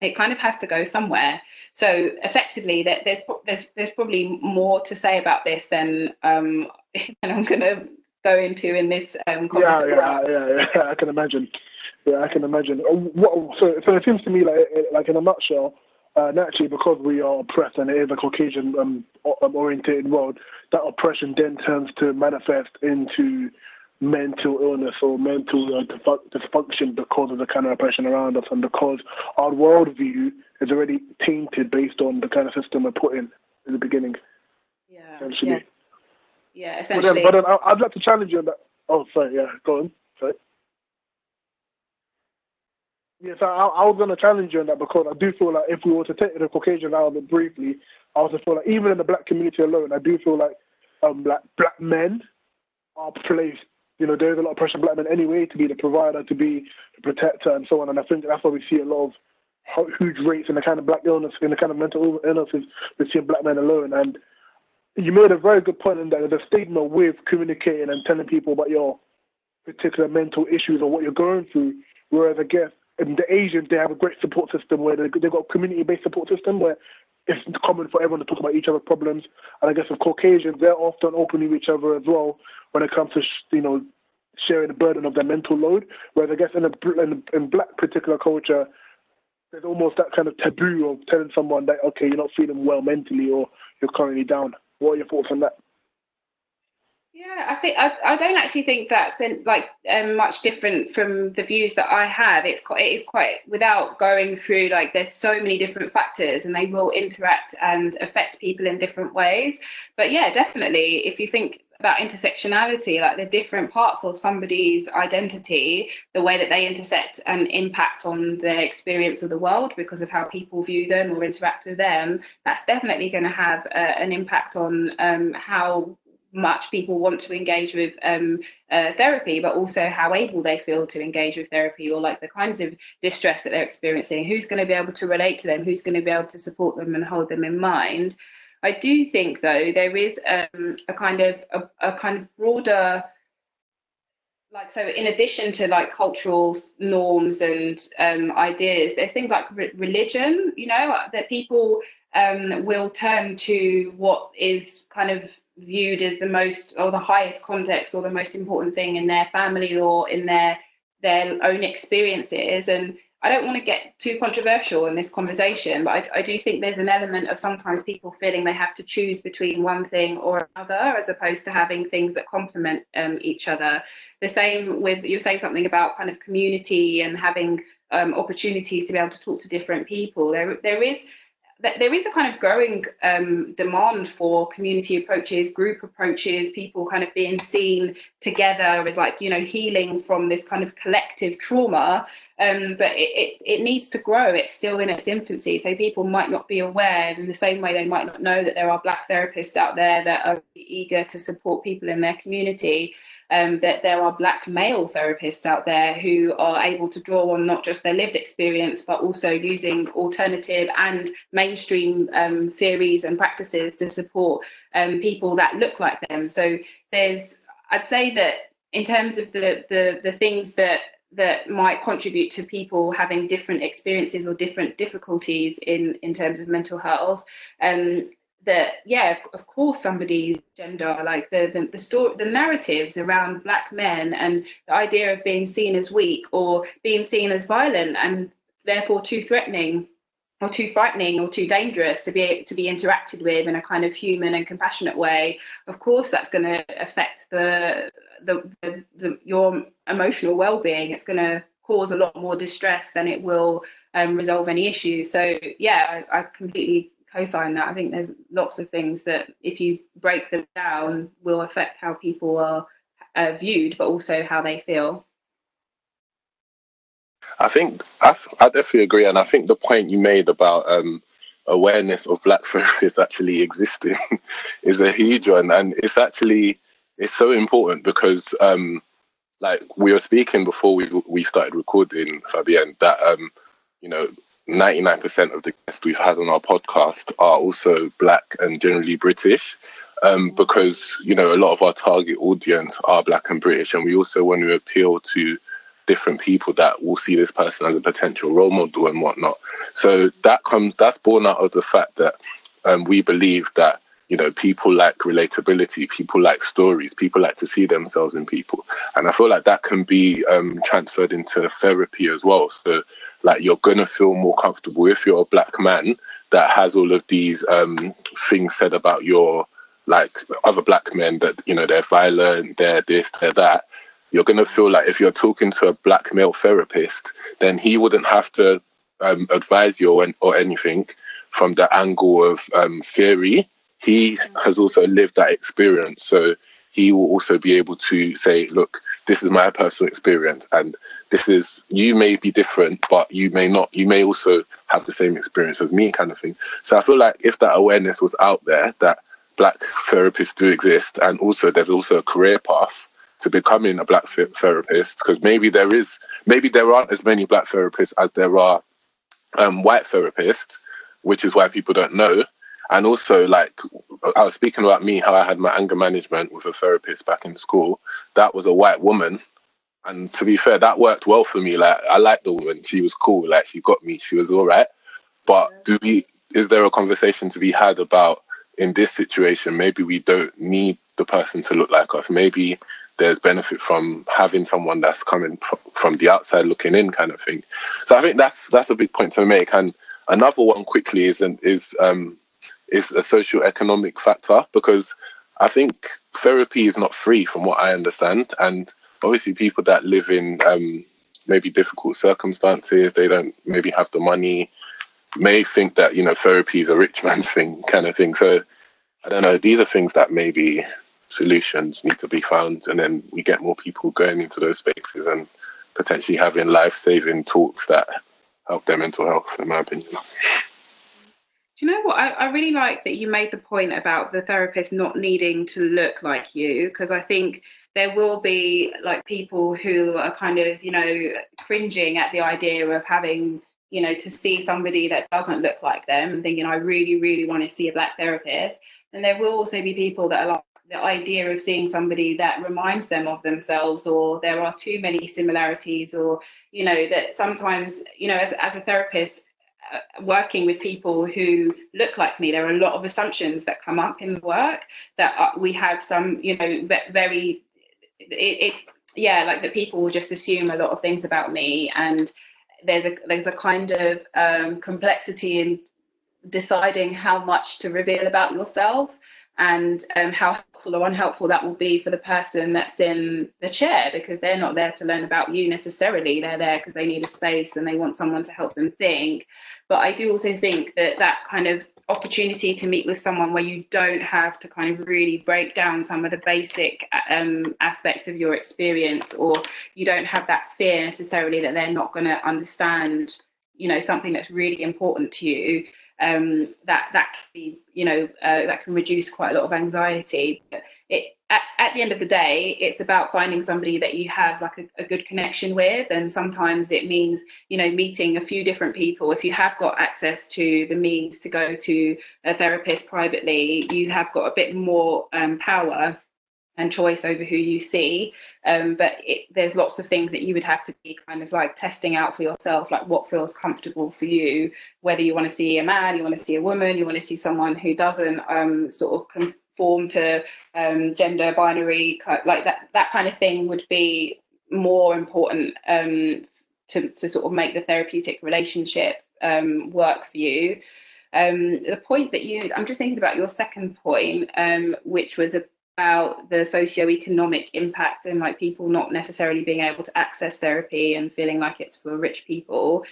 it kind of has to go somewhere. So effectively that there's there's there's probably more to say about this than um <laughs> than i'm going to go into in this um yeah, yeah yeah yeah i can imagine. Yeah i can imagine. Uh, what, so so it seems to me like like in a nutshell uh, naturally, because we are oppressed and it is a Caucasian um, um, orientated world, that oppression then turns to manifest into mental illness or mental uh, dysfunction because of the kind of oppression around us and because our worldview is already tainted based on the kind of system we're put in in the beginning. Yeah. Essentially. Yeah. Yeah, essentially. But then, but then I'd like to challenge you on that. Oh, sorry. Yeah, go on. Sorry. Yes, I, I was going to challenge you on that because I do feel like if we were to take the Caucasian out of it briefly, I also feel like even in the black community alone, I do feel like um, black men are placed. You know, there's a lot of pressure on black men anyway to be the provider, to be the protector, and so on. And I think that's why we see a lot of huge rates in the kind of black illness, in the kind of mental illnesses we see in black men alone. And you made a very good point in that the stigma with communicating and telling people about your particular mental issues or what you're going through. Whereas I guess in the Asians, they have a great support system where they, they've got a community-based support system where it's common for everyone to talk about each other's problems. And I guess with Caucasians, they're often open with each other as well when it comes to, you know, sharing the burden of their mental load. Whereas I guess in, a, in, in black particular culture, there's almost that kind of taboo of telling someone that, okay, you're not feeling well mentally or you're currently down. What are your thoughts on that? Yeah, I think I, I don't actually think that's in, like um, much different from the views that I have. It's quite it is quite without going through like there's so many different factors and they will interact and affect people in different ways. But yeah, definitely, if you think about intersectionality, like the different parts of somebody's identity, the way that they intersect and impact on their experience of the world because of how people view them or interact with them, that's definitely going to have uh, an impact on um, how much people want to engage with um, uh, therapy, but also how able they feel to engage with therapy or like the kinds of distress that they're experiencing. Who's going to be able to relate to them? Who's going to be able to support them and hold them in mind? I do think, though, there is um, a kind of a, a kind of broader like so in addition to like cultural norms and um, ideas there's things like re- religion you know that people um, will turn to what is kind of viewed as the most or the highest context or the most important thing in their family or in their their own experiences and I don't want to get too controversial in this conversation, but I, I, do think there's an element of sometimes people feeling they have to choose between one thing or another, as opposed to having things that complement um, each other. The same with you're saying something about kind of community and having um, opportunities to be able to talk to different people. There, there is there is a kind of growing um, demand for community approaches, group approaches, people kind of being seen together as like, you know, healing from this kind of collective trauma. Um, but it, it, it, needs to grow. It's still in its infancy. So people might not be aware in the same way they might not know that there are Black therapists out there that are eager to support people in their community um, that there are black male therapists out there who are able to draw on not just their lived experience, but also using alternative and mainstream um, theories and practices to support um, people that look like them. So there's, I'd say that in terms of the the, the things that that might contribute to people having different experiences or different difficulties in in terms of mental health um, that yeah of, course somebody's gender like the the, the story the narratives around black men and the idea of being seen as weak or being seen as violent and therefore too threatening or too frightening or too dangerous to be to be interacted with in a kind of human and compassionate way of course that's going to affect the the, the, the your emotional well-being. It's going to cause a lot more distress than it will um, resolve any issues. So yeah I, I completely co-sign that. I think there's lots of things that, if you break them down, will affect how people are uh, viewed, but also how they feel. I think I, I definitely agree, and I think the point you made about um, awareness of black therapists <laughs> actually existing <laughs> is a huge one, and it's actually it's so important because, um, like we were speaking before we we started recording, Fabienne, that um, you know 99% of the guests we've had on our podcast are also black and generally British. Um, because you know a lot of our target audience are black and British, and we also want to appeal to different people that will see this person as a potential role model and whatnot. So that comes that's born out of the fact that um, we believe that you know people like relatability, people like stories, people like to see themselves in people, and I feel like that can be um, transferred into therapy as well. So like you're gonna feel more comfortable if you're a black man that has all of these um, things said about your like other black men that you know they're violent, they're this, they're that. you're to feel like if you're talking to a black male therapist, then he wouldn't have to um, advise you or, or anything from the angle of um, theory. He has also lived that experience. So he will also be able to say, look, this is my personal experience and this is you may be different but you may not you may also have the same experience as me kind of thing. So i feel like if that awareness was out there that black therapists do exist and also there's also a career path to becoming a black therapist because maybe there is maybe there aren't as many black therapists as there are um, white therapists which is why people don't know and also like i was speaking about me how i had my anger management with a therapist back in school. That was a white woman. And to be fair that worked well for me. Like i liked the woman. She was cool. Like she got me. She was all right. But do we is there a conversation to be had about in this situation maybe we don't need the person to look like us? Maybe there's benefit from having someone that's coming from the outside looking in kind of thing. So i think that's that's a big point to make. And another one quickly is is um is a social economic factor because i think therapy is not free from what i understand. And obviously people that live in um maybe difficult circumstances they don't maybe have the money may think that you know therapy is a rich <laughs> man's thing kind of thing. So i don't know these are things that maybe solutions need to be found and then we get more people going into those spaces and potentially having life-saving talks that help their mental health in my opinion do you know what? I, I really like that you made the point about the therapist not needing to look like you because i think there will be like people who are kind of you know cringing at the idea of having you know to see somebody that doesn't look like them and thinking i really really want to see a black therapist. And there will also be people that are like the idea of seeing somebody that reminds them of themselves or there are too many similarities or you know that sometimes you know as, as a therapist working with people who look like me there are a lot of assumptions that come up in the work that uh, we have some you know very it, it yeah like that people will just assume a lot of things about me and there's a there's a kind of um, complexity in deciding how much to reveal about yourself and um, how helpful or unhelpful that will be for the person that's in the chair because they're not there to learn about you necessarily. They're there because they need a space and they want someone to help them think but i do also think that that kind of opportunity to meet with someone where you don't have to kind of really break down some of the basic um, aspects of your experience or you don't have that fear necessarily that they're not going to understand you know something that's really important to you um, that that can be you know uh, that can reduce quite a lot of anxiety. It at, at, the end of the day, it's about finding somebody that you have like a, a, good connection with, and sometimes it means you know meeting a few different people. If you have got access to the means to go to a therapist privately, you have got a bit more um, power and choice over who you see. Um, but it, there's lots of things that you would have to be kind of like testing out for yourself, like what feels comfortable for you, whether you want to see a man, you want to see a woman, you want to see someone who doesn't um, sort of conform to um, gender binary, like that, that kind of thing would be more important um, to, to sort of make the therapeutic relationship um, work for you. Um, the point that you, I'm just thinking about your second point, which was about the socio-economic impact and like people not necessarily being able to access therapy and feeling like it's for rich people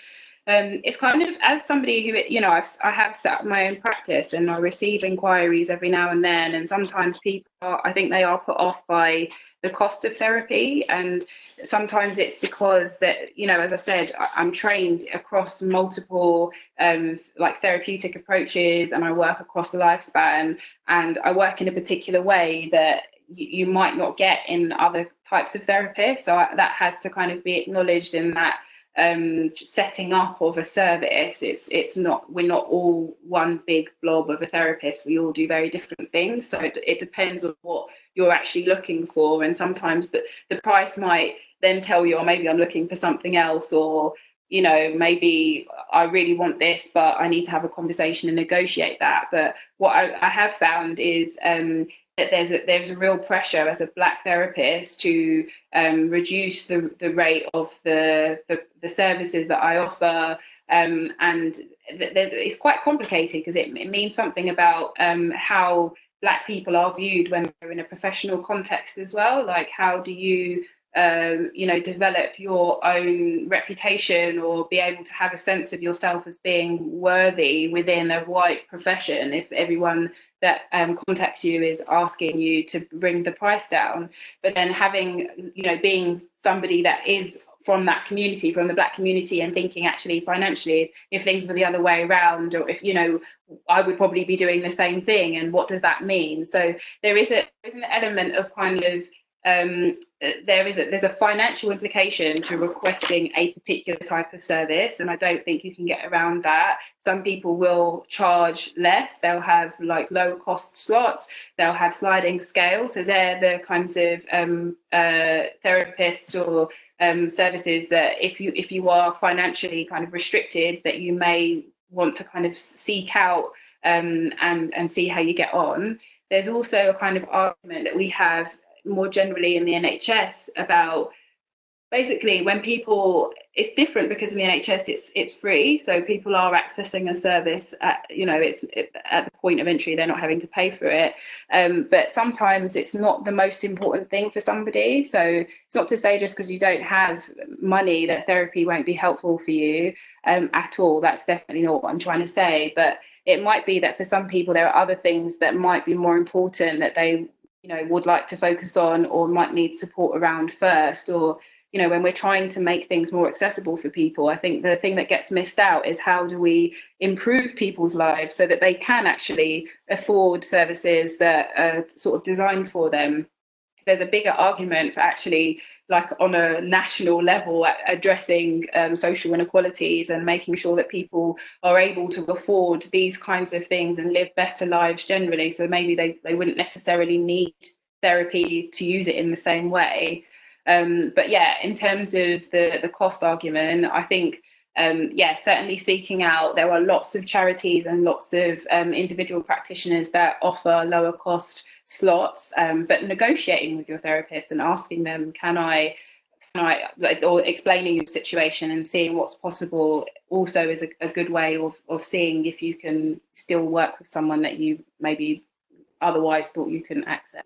um, it's kind of as somebody who you know I've, I have set up my own practice and I receive inquiries every now and then and sometimes people are, I think they are put off by the cost of therapy. And sometimes it's because that you know as I said I'm trained across multiple um, like therapeutic approaches and I work across the lifespan. And I work in a particular way that you, might not get in other types of therapy. So that has to kind of be acknowledged in that um, setting up of a service it's it's not we're not all one big blob of a therapist. We all do very different things. So it, it depends on what you're actually looking for. And sometimes the, the price might then tell you or oh, maybe i'm looking for something else or you know maybe i really want this but i need to have a conversation and negotiate that. But what i, I have found is um, that there's a, there's a real pressure as a black therapist to um, reduce the, the rate of the, the, the services that I offer. Um, and th- it's quite complicated because it, it, means something about um, how black people are viewed when they're in a professional context as well. Like, how do you um, you know, develop your own reputation or be able to have a sense of yourself as being worthy within a white profession if everyone that um, contacts you is asking you to bring the price down. But then having, you know, being somebody that is from that community, from the black community, and thinking actually financially, if things were the other way around, or if you know, I would probably be doing the same thing, and what does that mean? So there is a there's an element of kind of um, there is a, there's a financial implication to requesting a particular type of service, and I don't think you can get around that. Some people will charge less; they'll have like low cost slots, they'll have sliding scales. So they're the kinds of um, uh, therapists or um, services that if you if you are financially kind of restricted, that you may want to kind of seek out um, and and see how you get on. There's also a kind of argument that we have more generally in the NHS about basically when people it's different because in the NHS it's it's free. So people are accessing a service at you know it's it, at the point of entry they're not having to pay for it. Um, but sometimes it's not the most important thing for somebody. So it's not to say just because you don't have money that therapy won't be helpful for you um, at all. That's definitely not what I'm trying to say. But it might be that for some people there are other things that might be more important that they you know would like to focus on or might need support around first or you know when we're trying to make things more accessible for people i think the thing that gets missed out is how do we improve people's lives so that they can actually afford services that are sort of designed for them. There's a bigger argument for actually like on a national level addressing um, social inequalities and making sure that people are able to afford these kinds of things and live better lives generally so maybe they, they wouldn't necessarily need therapy to use it in the same way um, but yeah in terms of the the cost argument i think um, yeah, certainly seeking out. There are lots of charities and lots of um, individual practitioners that offer lower cost slots, um, but negotiating with your therapist and asking them, can I, can I, like, or explaining your situation and seeing what's possible also is a, a good way of, of seeing if you can still work with someone that you maybe otherwise thought you couldn't access.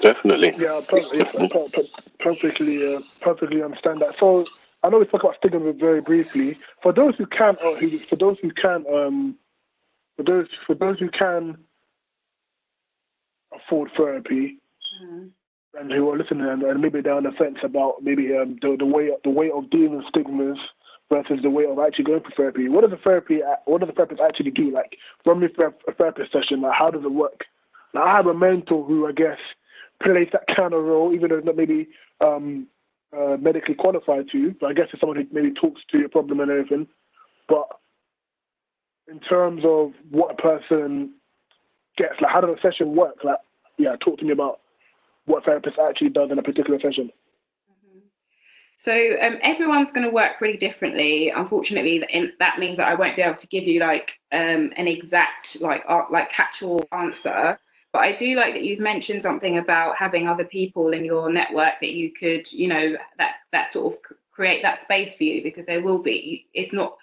Definitely. Yeah, perfectly, perfectly, uh, perfectly understand that. So I know we spoke about stigma very briefly. For those who can, or who, for those who can um, for those for those who can afford therapy mm. and who are listening and, and, maybe they're on the fence about maybe um, the, the way the way of dealing with stigmas versus the way of actually going for therapy. What does a therapy what does the therapist actually do? Like run me through a therapist session. Like how does it work? Now I have a mentor who I guess plays that kind of role, even though not maybe um, uh, medically qualified to. But I guess it's someone who maybe talks to your problem and everything. But in terms of what a person gets, like how does a session work? Like, yeah, talk to me about what therapist actually does in a particular session. Mm-hmm. So um, everyone's going to work really differently. Unfortunately, that means that I won't be able to give you like um, an exact like uh, like catch-all answer. But I do like that you've mentioned something about having other people in your network that you could, you know, that that sort of create that space for you because there will be. It's not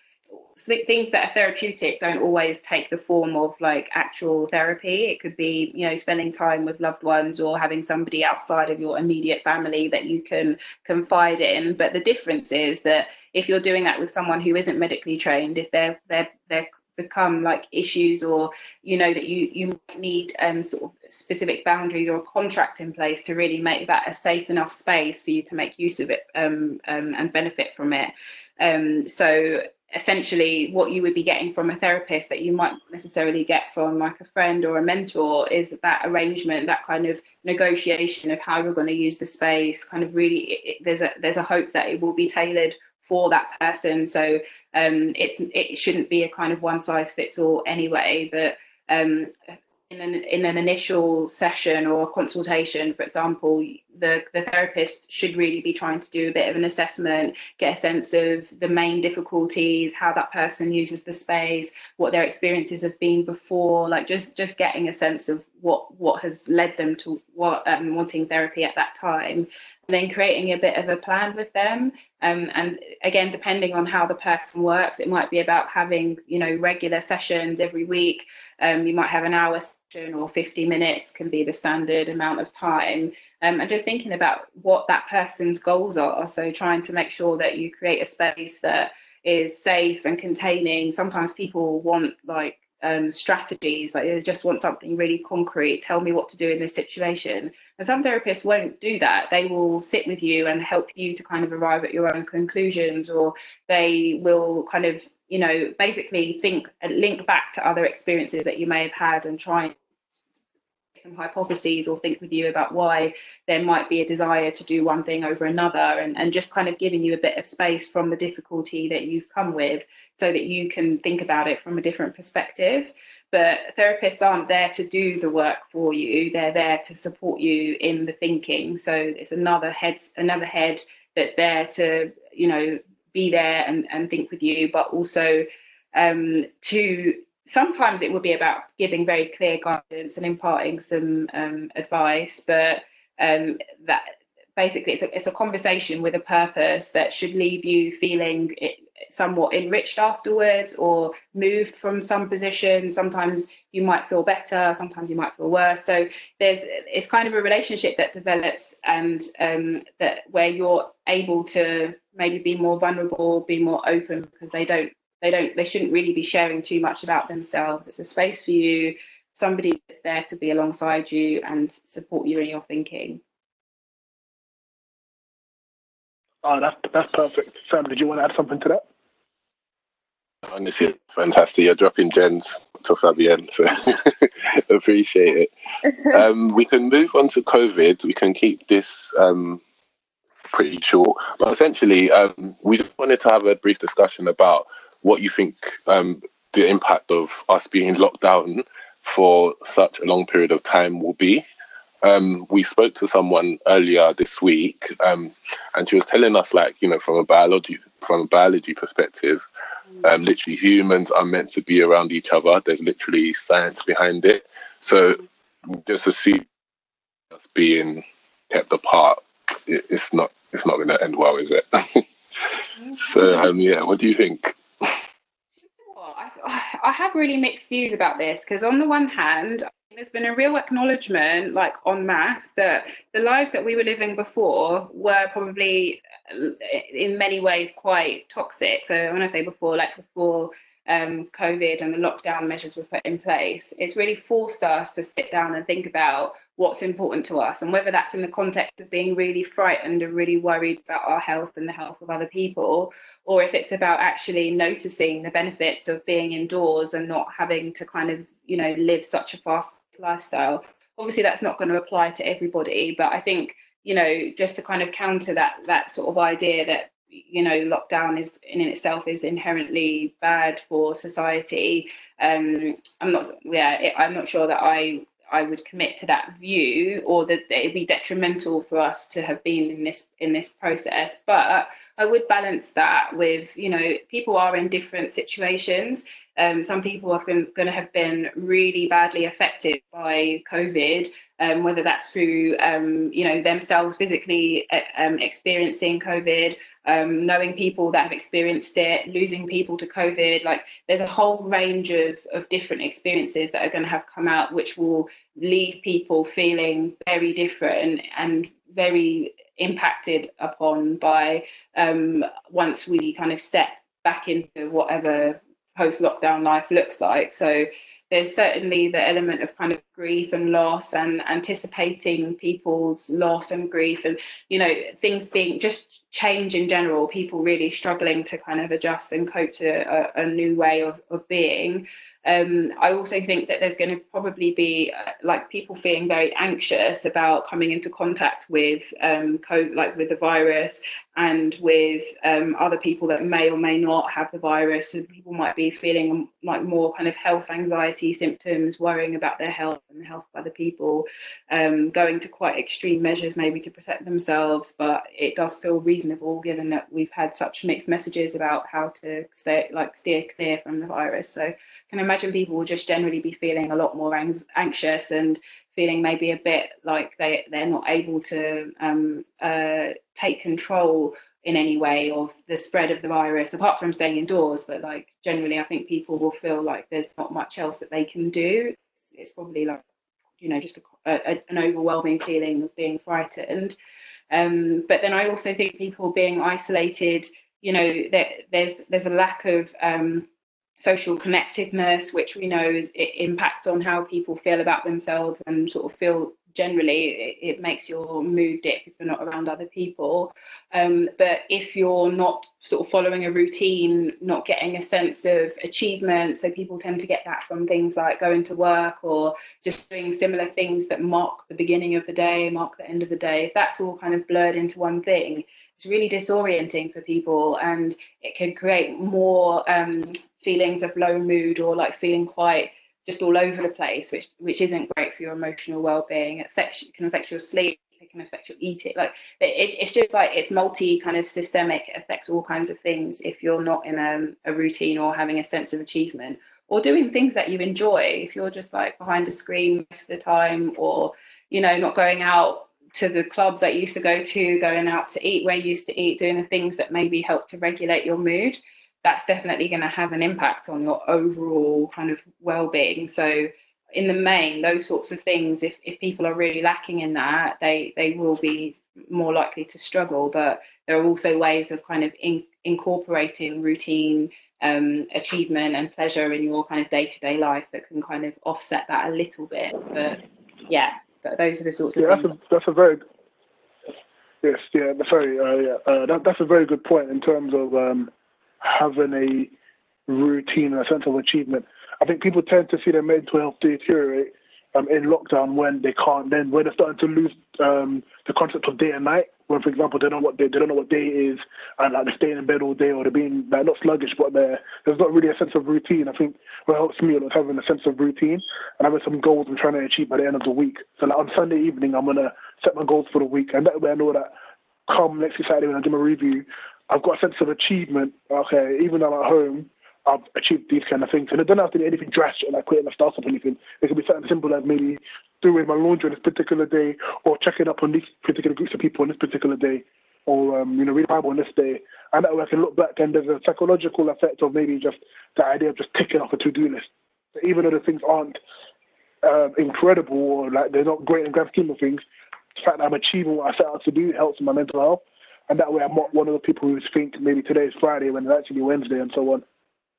things that are therapeutic don't always take the form of like actual therapy. It could be you know spending time with loved ones or having somebody outside of your immediate family that you can confide in. But the difference is that if you're doing that with someone who isn't medically trained if they're they're they're become like issues or you know that you you need um, sort of specific boundaries or a contract in place to really make that a safe enough space for you to make use of it um, um, and benefit from it. Um, so essentially what you would be getting from a therapist that you might not necessarily get from like a friend or a mentor is that arrangement that kind of negotiation of how you're going to use the space kind of really it, there's a there's a hope that it will be tailored for that person. So um, it's it shouldn't be a kind of one size fits all anyway but um, in an, in an initial session or consultation, for example, the, the therapist should really be trying to do a bit of an assessment, get a sense of the main difficulties, how that person uses the space, what their experiences have been before, like just just getting a sense of what what has led them to what um, wanting therapy at that time and then creating a bit of a plan with them. Um, and again depending on how the person works it might be about having you know regular sessions every week. Um, you might have an hour or 50 minutes can be the standard amount of time. Um, and just thinking about what that person's goals are so trying to make sure that you create a space that is safe and containing. Sometimes people want like um, strategies like they just want something really concrete tell me what to do in this situation. And some therapists won't do that. They will sit with you and help you to kind of arrive at your own conclusions or they will kind of you know basically think and link back to other experiences that you may have had and try some hypotheses or think with you about why there might be a desire to do one thing over another and, and just kind of giving you a bit of space from the difficulty that you've come with so that you can think about it from a different perspective. But therapists aren't there to do the work for you. They're there to support you in the thinking. So it's another head another head that's there to you know be there and, and think with you but also um, to sometimes it would be about giving very clear guidance and imparting some um, advice, but um, that basically it's a, it's a conversation with a purpose that should leave you feeling somewhat enriched afterwards or moved from some position. Sometimes you might feel better sometimes you might feel worse. So there's it's kind of a relationship that develops and um, that where you're able to maybe be more vulnerable be more open because they don't they don't they shouldn't really be sharing too much about themselves. It's a space for you somebody that's there to be alongside you and support you in your thinking. Oh that's that's perfect. Sam did you want to add something to that? Honestly fantastic. You're dropping gems to fabienne so <laughs> appreciate it. <laughs> Um, we can move on to covid. We can keep this um, pretty short. But essentially um, we just wanted to have a brief discussion about what you think um, the impact of us being locked down for such a long period of time will be. Um, we spoke to someone earlier this week, um, and she was telling us, like, you know, from a biology from a biology perspective, um, literally humans are meant to be around each other. There's literally science behind it. So just to see us being kept apart, it, it's not it's not going to end well, is it? <laughs> so um, yeah, what do you think? <sighs> I have really mixed views about this because on the one hand, there's been a real acknowledgement, like en masse, that the lives that we were living before were probably uh, in many ways quite toxic. So when I say before, like before um, COVID and the lockdown measures were put in place, it's really forced us to sit down and think about what's important to us and whether that's in the context of being really frightened and really worried about our health and the health of other people, or if it's about actually noticing the benefits of being indoors and not having to kind of, you know, live such a fast lifestyle. Obviously, that's not going to apply to everybody, but I think you know just to kind of counter that that sort of idea that you know lockdown is in itself is inherently bad for society um i'm not yeah i'm not sure that i I would commit to that view, or that it'd be detrimental for us to have been in this in this process. But I would balance that with, you know, people are in different situations. Um, some people are going to have been really badly affected by COVID, um, whether that's through, um, you know, themselves physically uh, um, experiencing COVID, um, knowing people that have experienced it, losing people to COVID. Like there's a whole range of, of different experiences that are going to have come out, which will leave people feeling very different and very impacted upon by um, once we kind of step back into whatever post lockdown life looks like. So there's certainly the element of kind of grief and loss and anticipating people's loss and grief and you know things being just change in general people really struggling to kind of adjust and cope to a, a new way of, of being um, I also think that there's going to probably be uh, like people feeling very anxious about coming into contact with um, COVID, like with the virus and with um, other people that may or may not have the virus. And people might be feeling like more kind of health anxiety symptoms, worrying about their health and the health of other people, um, going to quite extreme measures maybe to protect themselves. But it does feel reasonable given that we've had such mixed messages about how to stay like steer clear from the virus. So can imagine people will just generally be feeling a lot more anxious and feeling maybe a bit like they they're not able to um, uh, take control in any way of the spread of the virus apart from staying indoors but like generally i think people will feel like there's not much else that they can do it's it's probably like you know just a, a, an overwhelming feeling of being frightened. Um, but then I also think people being isolated, you know, there, there's there's a lack of um, social connectedness, which we know is, it impacts on how people feel about themselves and sort of feel generally it, it, makes your mood dip if you're not around other people. Um, but if you're not sort of following a routine, not getting a sense of achievement, so people tend to get that from things like going to work or just doing similar things that mark the beginning of the day, mark the end of the day. If that's all kind of blurred into one thing, it's really disorienting for people and it can create more um, feelings of low mood or like feeling quite just all over the place, which which isn't great for your emotional well-being. It affects can affect your sleep. It can affect your eating. Like it, it's just like it's multi kind of systemic. It affects all kinds of things if you're not in a, a routine or having a sense of achievement or doing things that you enjoy. If you're just like behind a screen most of the time, or you know not going out to the clubs that you used to go to, going out to eat where you used to eat, doing the things that maybe help to regulate your mood that's definitely going to have an impact on your overall kind of well-being. So in the main those sorts of things if, if people are really lacking in that they they will be more likely to struggle. But there are also ways of kind of in, incorporating routine um, achievement and pleasure in your kind of day-to-day life that can kind of offset that a little bit. But yeah but those are the sorts of yeah, things. that's a, that's a very yes yeah sorry uh, yeah, uh, that, that's a very good point in terms of um, having a routine and a sense of achievement. I think people tend to see their mental health deteriorate um, in lockdown when they can't. Then when they're starting to lose um, the concept of day and night. When, for example, they don't know what day, they don't know what day is, and like they're staying in bed all day, or they're being like not sluggish, but they're, there's not really a sense of routine. I think what helps me a is having a sense of routine and having some goals I'm trying to achieve by the end of the week. So like on Sunday evening, I'm gonna set my goals for the week, and that way I know that come next Saturday when I do my review, I've got a sense of achievement. Okay, even though I'm at home, I've achieved these kind of things. And it doesn't have to be anything drastic like creating a startup or anything. It could be something simple like maybe doing my laundry on this particular day or checking up on these particular groups of people on this particular day or, um, you know, read the Bible on this day. And that way I can look back and there's a psychological effect of maybe just the idea of just ticking off a to-do list. So even though the things aren't um, incredible or like they're not great in grand scheme of things, the fact that I'm achieving what I set out to do helps my mental health and that way I'm not one of the people who think maybe today is Friday when it's actually Wednesday and so on.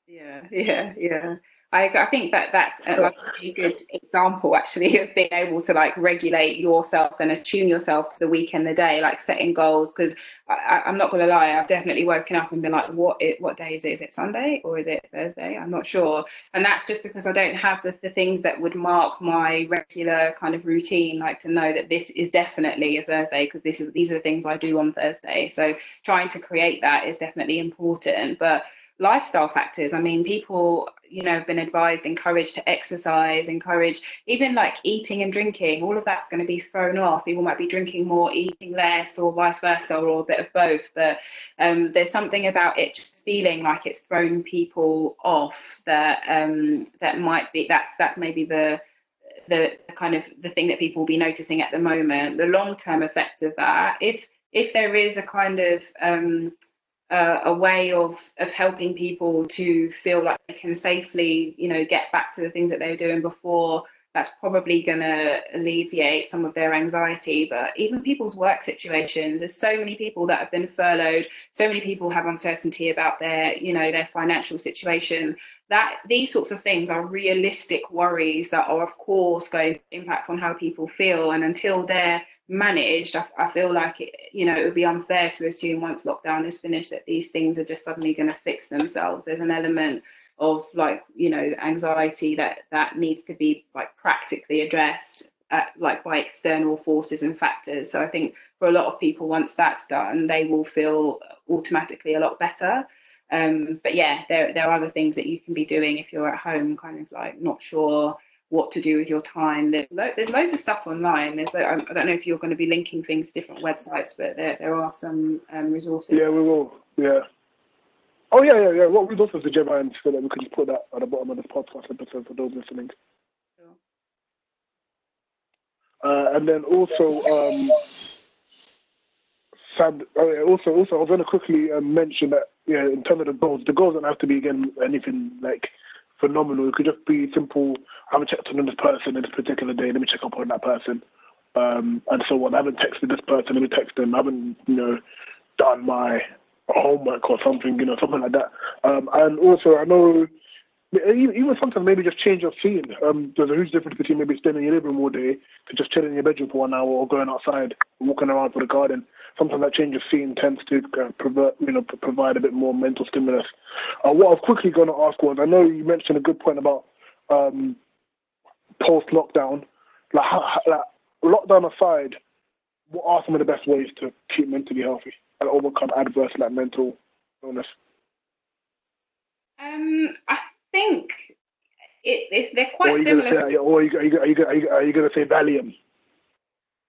Yeah, yeah, yeah. I, I think that that's a, a really good example actually <laughs> of being able to like regulate yourself and attune yourself to the week and the day, like setting goals. Because I'm not going to lie, I've definitely woken up and been like, what it, what day is it? Is it Sunday or is it Thursday? I'm not sure. And that's just because I don't have the, the things that would mark my regular kind of routine, like to know that this is definitely a Thursday because this is these are the things I do on Thursday. So trying to create that is definitely important. But lifestyle factors. I mean, people, you know, have been advised, encouraged to exercise, encouraged even like eating and drinking. All of that's going to be thrown off. People might be drinking more, eating less, or vice versa, or a bit of both. But um, there's something about it just feeling like it's thrown people off that um, that might be that's that's maybe the the kind of the thing that people will be noticing at the moment. The long term effects of that, if if there is a kind of um, uh, a way of of helping people to feel like they can safely, you know, get back to the things that they were doing before. That's probably going to alleviate some of their anxiety. But even people's work situations, there's so many people that have been furloughed. So many people have uncertainty about their, you know, their financial situation. That these sorts of things are realistic worries that are, of course, going to impact on how people feel. And until they're managed, I, I, feel like it, you know, it would be unfair to assume once lockdown is finished that these things are just suddenly going to fix themselves. There's an element of like, you know, anxiety that that needs to be like practically addressed, at, like by external forces and factors. So I think for a lot of people, once that's done, they will feel automatically a lot better. Um, but yeah, there there are other things that you can be doing if you're at home, kind of like not sure what to do with your time. There's, lo- there's loads of stuff online. There's I don't know if you're going to be linking things to different websites, but there, there are some um, resources. Yeah, we will. Yeah. Oh yeah, yeah, yeah. What resources did you find so that we could just put that at the bottom of this podcast episode for those listening? Sure. Uh, and then also, um, sad, uh, also, also, I was going to quickly uh, mention that, yeah, in terms of the goals, the goals don't have to be again anything like phenomenal. It could just be simple. I haven't checked on this person in this particular day. Let me check up on that person, um, and so on. I haven't texted this person. Let me text them. I haven't, you know, done my homework or something, you know, something like that. Um, and also, I know even sometimes maybe just change your scene. Um, there's a huge difference between maybe staying in your living room all day to just chilling in your bedroom for one hour or going outside, walking around for the garden. Sometimes that change of scene tends to uh, provide, you know, provide a bit more mental stimulus. Uh, what I was quickly going to ask was, I know you mentioned a good point about um, post lockdown. Like, like lockdown aside, what are some of the best ways to keep mentally healthy and overcome adverse like mental illness? Um, I think it, it's they're quite or similar. Say, are you, you, you, you going to say Valium?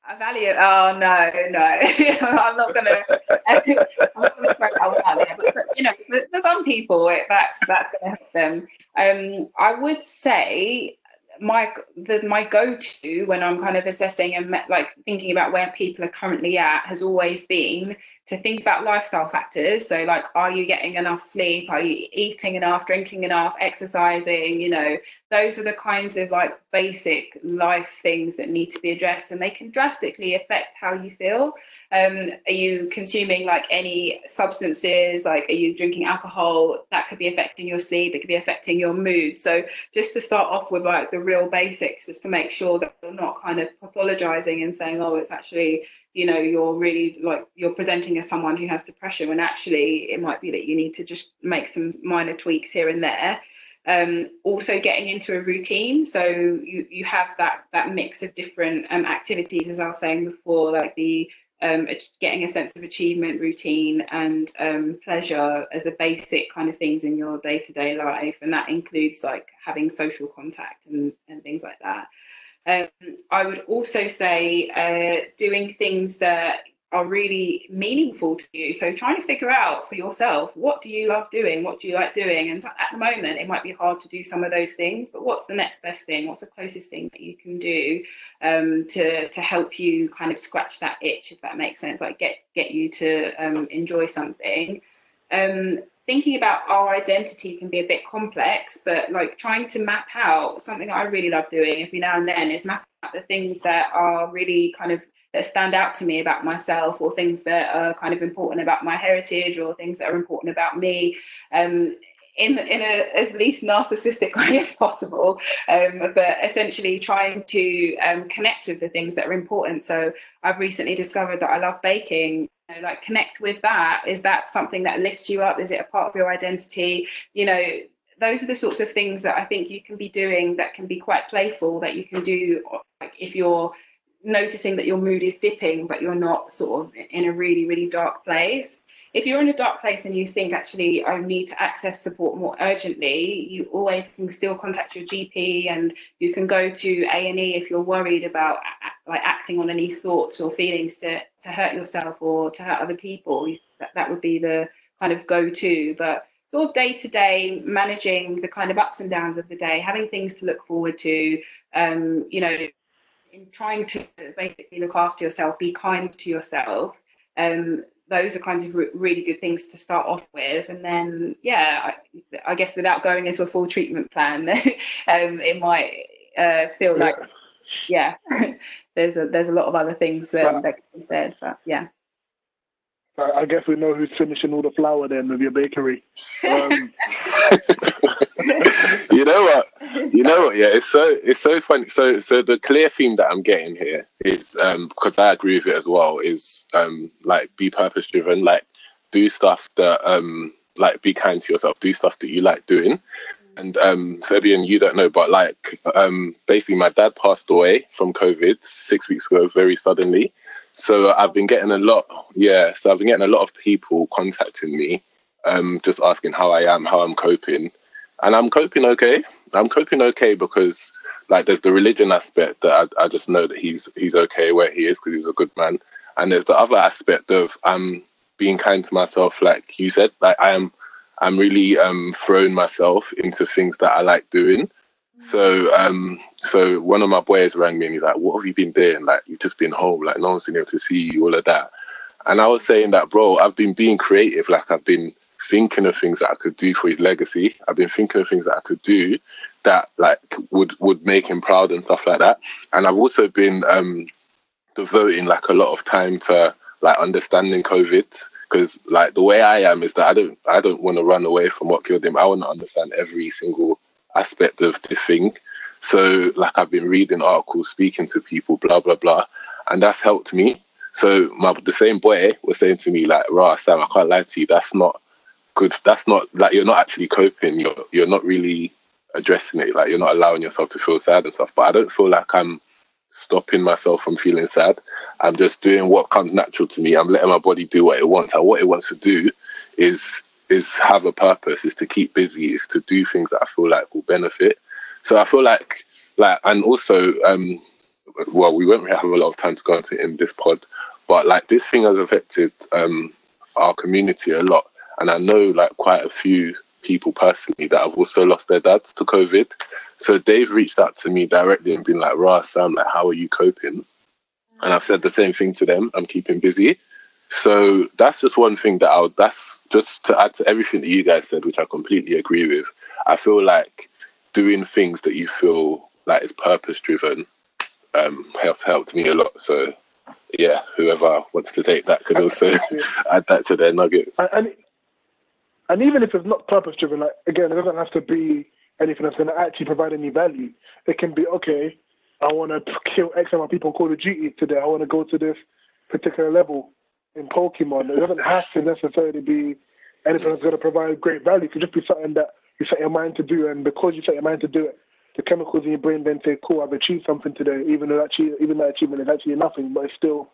A Valium? Oh no, no, <laughs> I'm not gonna. <laughs> I'm not gonna throw that out there. But you know, for, for, some people, it, that's that's gonna help them. Um, I would say my the my go-to when I'm kind of assessing and like thinking about where people are currently at has always been to think about lifestyle factors. So like, are you getting enough sleep? Are you eating enough, drinking enough, exercising? You know, those are the kinds of like basic life things that need to be addressed, and they can drastically affect how you feel. Um, are you consuming like any substances? Like, are you drinking alcohol? That could be affecting your sleep. It could be affecting your mood. So just to start off with like the real basics just to make sure that you're not kind of pathologizing and saying, oh, it's actually, you know, you're really like you're presenting as someone who has depression when actually it might be that you need to just make some minor tweaks here and there. Um, also getting into a routine so you you have that that mix of different um, activities as i was saying before like the um, getting a sense of achievement, routine, and um, pleasure as the basic kind of things in your day to day life. And that includes like having social contact and, and things like that. Um, I would also say uh, doing things that are really meaningful to you. So trying to figure out for yourself what do you love doing, what do you like doing, and at the moment it might be hard to do some of those things. But what's the next best thing? What's the closest thing that you can do um, to to help you kind of scratch that itch, if that makes sense, like get get you to um, enjoy something. Um, thinking about our identity can be a bit complex, but like trying to map out something I really love doing every now and then is map out the things that are really kind of that stand out to me about myself or things that are kind of important about my heritage or things that are important about me um, in in a as least narcissistic <laughs> way as possible um, but essentially trying to um, connect with the things that are important. So i've recently discovered that i love baking. You know, like connect with that. Is that something that lifts you up? Is it a part of your identity? You know those are the sorts of things that i think you can be doing that can be quite playful that you can do like if you're noticing that your mood is dipping, but you're not sort of in a really, really dark place. If you're in a dark place and you think actually I need to access support more urgently, you always can still contact your GP and you can go to A and E if you're worried about like acting on any thoughts or feelings to to hurt yourself or to hurt other people. That that would be the kind of go to, but sort of day to day managing the kind of ups and downs of the day, having things to look forward to, um, you know, in trying to basically look after yourself, be kind to yourself. Um, those are kinds of re- really good things to start off with, and then yeah, I, I guess without going into a full treatment plan, <laughs> um, it might uh, feel like yeah, <laughs> there's a there's a lot of other things um, that can be said, but yeah. I guess we know who's finishing all the flour then with your bakery. <laughs> Um. you know what? You know what? Yeah, it's so it's so funny. So so the clear theme that I'm getting here is um because I agree with it as well. Is um like be purpose driven. Like do stuff that um like be kind to yourself. Do stuff that you like doing. And um, Fabienne, you don't know, but like um, basically, my dad passed away from COVID six weeks ago, very suddenly. So I've been getting a lot, yeah. So I've been getting a lot of people contacting me, um, just asking how I am, how I'm coping, and I'm coping okay. I'm coping okay because like there's the religion aspect that I, I just know that he's he's okay where he is because he's a good man, and there's the other aspect of I'm being kind to myself, like you said, like I am. I'm really um, throwing myself into things that I like doing. So um, so one of my boys rang me and he's like, What have you been doing? Like you've just been home, like no one's been able to see you, all of that. And I was saying that, bro, I've been being creative, like I've been thinking of things that I could do for his legacy. I've been thinking of things that I could do that like would would make him proud and stuff like that. And I've also been um, devoting like a lot of time to like understanding COVID because like the way I am is that I don't I don't want to run away from what killed him. I want to understand every single aspect of this thing. So like I've been reading articles, speaking to people, blah blah blah, and that's helped me. So my the same boy was saying to me like, "Rah, Sam, I can't lie to you. That's not good. That's not like you're not actually coping. You're you're not really addressing it. Like you're not allowing yourself to feel sad and stuff. But I don't feel like I'm stopping myself from feeling sad. I'm just doing what comes natural to me. I'm letting my body do what it wants. And what it wants to do is is have a purpose, is to keep busy, is to do things that I feel like will benefit. So I feel like like and also um well we won't really have a lot of time to go into in this pod, but like this thing has affected um our community a lot. And I know like quite a few people personally that have also lost their dads to COVID. So they've reached out to me directly and been like, Ra, Sam, like, how are you coping? And I've said the same thing to them. I'm keeping busy. So that's just one thing that I'll, that's just to add to everything that you guys said, which I completely agree with. I feel like doing things that you feel like is purpose driven um, has helped me a lot. So yeah, whoever wants to take that could also <laughs> add that to their nuggets. And, and even if it's not purpose driven, like again, it doesn't have to be anything that's going to actually provide any value. It can be okay. I want to kill X amount of people in Call of today. I want to go to this particular level in Pokemon. It doesn't have to necessarily be anything that's going to provide great value. It could just be something that you set your mind to do, and because you set your mind to do it, the chemicals in your brain then say, "Cool, I've achieved something today," even though actually, even that achievement is actually nothing, but it's still,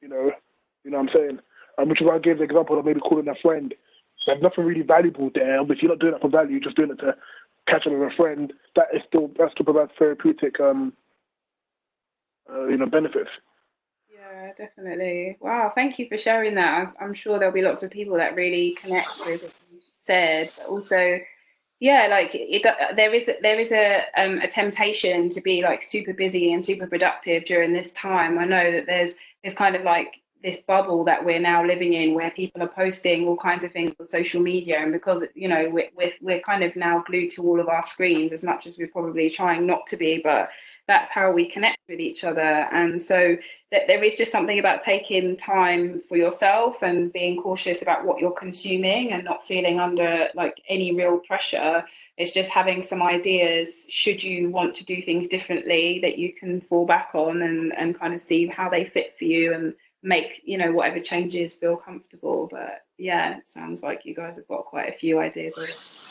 you know, you know what I'm saying. Um, which is why I gave the example of maybe calling a friend there's nothing really valuable there. But if you're not doing it for value, you're just doing it to catch up with a friend. That is still that still provides therapeutic, um, uh, you know, benefits. Yeah, definitely. Wow, thank you for sharing that. I'm sure there'll be lots of people that really connect with what you said. But also, yeah, like it, there is there is a um, a temptation to be like super busy and super productive during this time. I know that there's there's kind of like this bubble that we're now living in where people are posting all kinds of things on social media. And because you know we're, we're, kind of now glued to all of our screens as much as we're probably trying not to be but that's how we connect with each other. And so that there is just something about taking time for yourself and being cautious about what you're consuming and not feeling under like any real pressure. It's just having some ideas should you want to do things differently that you can fall back on and and kind of see how they fit for you and make you know whatever changes feel comfortable but yeah it sounds like you guys have got quite a few ideas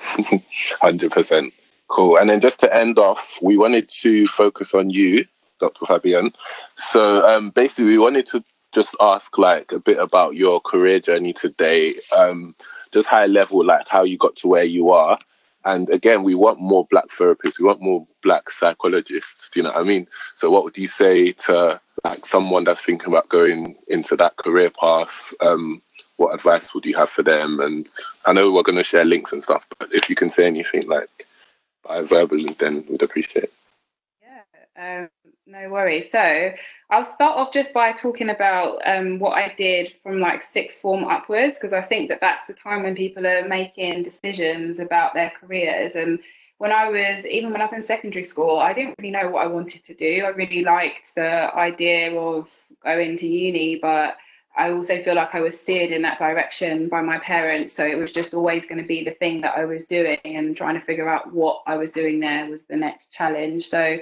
100% <laughs> cool. And then just to end off we wanted to focus on you dr Fabienne. So um, basically we wanted to just ask like a bit about your career journey today um, just high level like how you got to where you are. And again we want more black therapists. We want more black psychologists do you know what i mean? So what would you say to like someone that's thinking about going into that career path, um, what advice would you have for them? And I know we're going to share links and stuff, but if you can say anything like by verbal, then we'd appreciate. Yeah, um, no worries. So I'll start off just by talking about um, what I did from like sixth form upwards, because I think that that's the time when people are making decisions about their careers and when I was even when I was in secondary school, I didn't really know what I wanted to do. I really liked the idea of going to uni, but I also feel like I was steered in that direction by my parents. So it was just always going to be the thing that I was doing and trying to figure out what I was doing there was the next challenge. So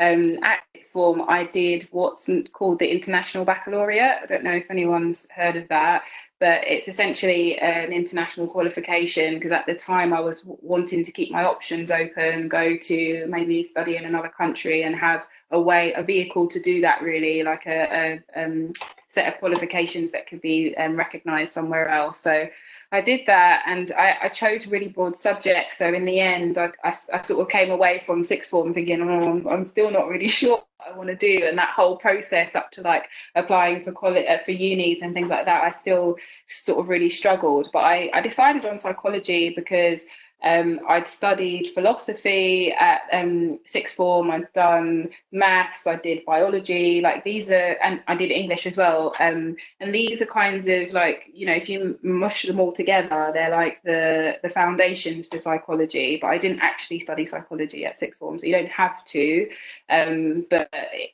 um, at sixth form, I did what's called the International Baccalaureate. I don't know if anyone's heard of that, but it's essentially an international qualification because at the time I was wanting to keep my options open, go to maybe study in another country and have a way, a vehicle to do that really, like a, a um, set of qualifications that could be um, recognised somewhere else. So I did that and I, I, chose really broad subjects. So in the end, I, I, I sort of came away from sixth form thinking, oh, I'm, I'm still not really <laughs> sure I want to do. And that whole process up to like applying for college, uh, for unis and things like that, I still sort of really struggled. But I, I decided on psychology because Um, I'd studied philosophy at um, sixth form. I'd done maths. I did biology. Like these are, and I did English as well. Um, and these are kinds of like you know, if you mush them all together, they're like the the foundations for psychology. But I didn't actually study psychology at sixth form, so you don't have to. Um, but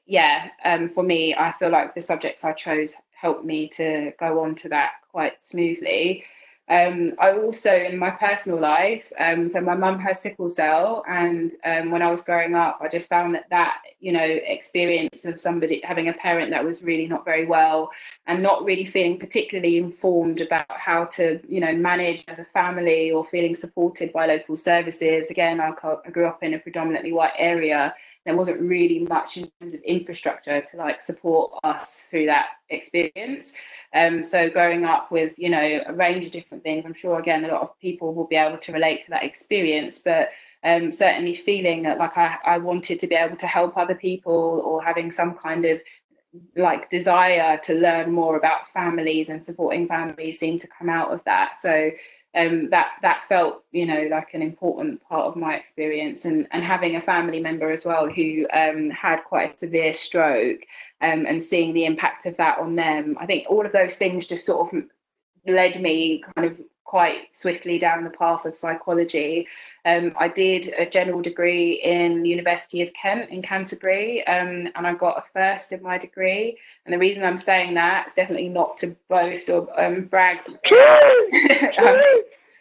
yeah, um, for me, I feel like the subjects I chose helped me to go on to that quite smoothly. Um, I also, in my personal life, um, so my mum has sickle cell, and um, when I was growing up, I just found that that you know experience of somebody having a parent that was really not very well, and not really feeling particularly informed about how to you know manage as a family or feeling supported by local services. Again, I, I grew up in a predominantly white area, there wasn't really much in terms of infrastructure to like support us through that experience. Um, so growing up with you know a range of different things, I'm sure again a lot of people will be able to relate to that experience. But um, certainly feeling that like I, I wanted to be able to help other people or having some kind of like desire to learn more about families and supporting families seemed to come out of that. So um, that that felt you know like an important part of my experience and and having a family member as well who um, had quite a severe stroke um, and seeing the impact of that on them i think all of those things just sort of led me kind of quite swiftly down the path of psychology. Um, I did a general degree in University of Kent in Canterbury, um, and I got a first in my degree. And the reason I'm saying that is definitely not to boast or um, brag. <laughs> um,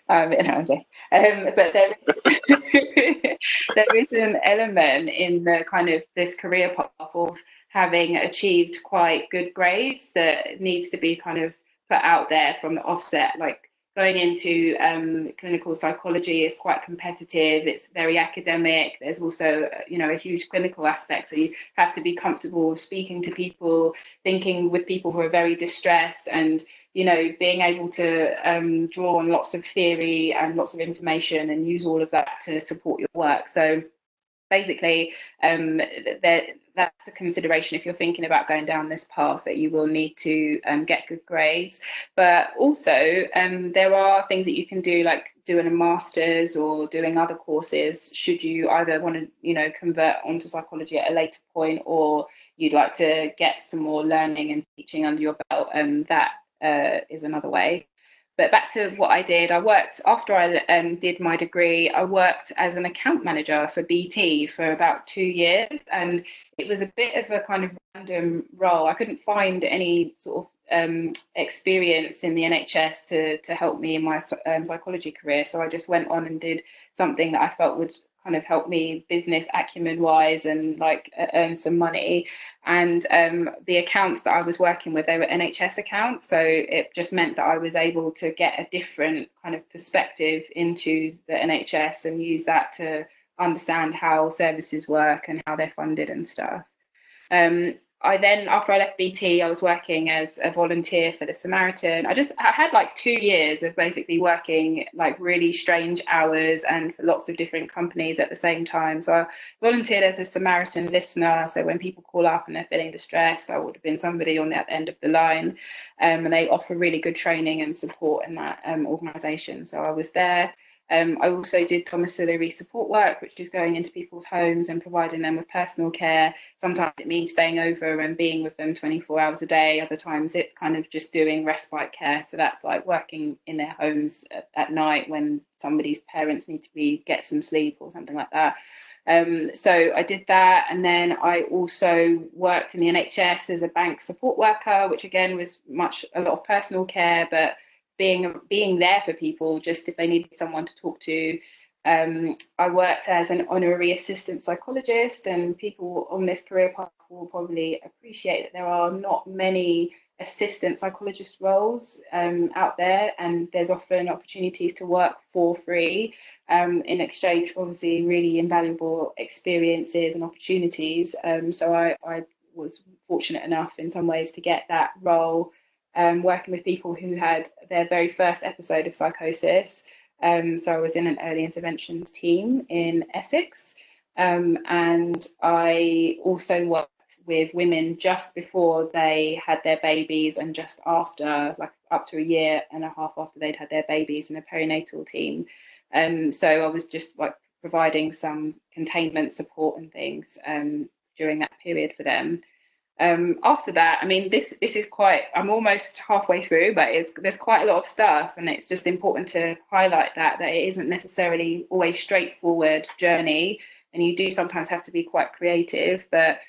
um, um, but there is, <laughs> there is an element in the kind of this career path of having achieved quite good grades that needs to be kind of put out there from the offset. Like going into um, clinical psychology is quite competitive. It's very academic. There's also, you know, a huge clinical aspect. So you have to be comfortable speaking to people, thinking with people who are very distressed, and you know, being able to um, draw on lots of theory and lots of information and use all of that to support your work. So basically, um, that's a consideration if you're thinking about going down this path that you will need to um, get good grades. But also um, there are things that you can do like doing a master's or doing other courses should you either want to you know convert onto psychology at a later point or you'd like to get some more learning and teaching under your belt um, that uh, is another way but back to what I did, I worked after I um, did my degree. I worked as an account manager for BT for about two years, and it was a bit of a kind of random role. I couldn't find any sort of um, experience in the NHS to to help me in my um, psychology career, so I just went on and did something that I felt would kind of helped me business acumen wise and like earn some money. And um, the accounts that I was working with, they were NHS accounts. So it just meant that I was able to get a different kind of perspective into the NHS and use that to understand how services work and how they're funded and stuff. Um, I then, after I left BT, I was working as a volunteer for the Samaritan. I just I had like two years of basically working like really strange hours and for lots of different companies at the same time. So I volunteered as a Samaritan listener. So when people call up and they're feeling distressed, I would have been somebody on the end of the line. Um, and they offer really good training and support in that um, organisation. So I was there. Um, I also did domiciliary support work, which is going into people's homes and providing them with personal care. Sometimes it means staying over and being with them 24 hours a day. Other times it's kind of just doing respite care. So that's like working in their homes at, at night when somebody's parents need to be get some sleep or something like that. Um, so I did that, and then I also worked in the NHS as a bank support worker, which again was much a lot of personal care, but being being there for people just if they needed someone to talk to. Um, I worked as an honorary assistant psychologist, and people on this career path will probably appreciate that there are not many assistant psychologist roles um, out there, and there's often opportunities to work for free um, in exchange for obviously really invaluable experiences and opportunities. Um, so I, I was fortunate enough in some ways to get that role um, working with people who had their very first episode of psychosis. Um, so I was in an early interventions team in Essex, um, and I also worked with women just before they had their babies and just after, like up to a year and a half after they'd had their babies in a perinatal team. Um, so I was just like providing some containment support and things um, during that period for them. Um, after that, I mean, this this is quite. I'm almost halfway through, but it's there's quite a lot of stuff, and it's just important to highlight that that it isn't necessarily always straightforward journey, and you do sometimes have to be quite creative. But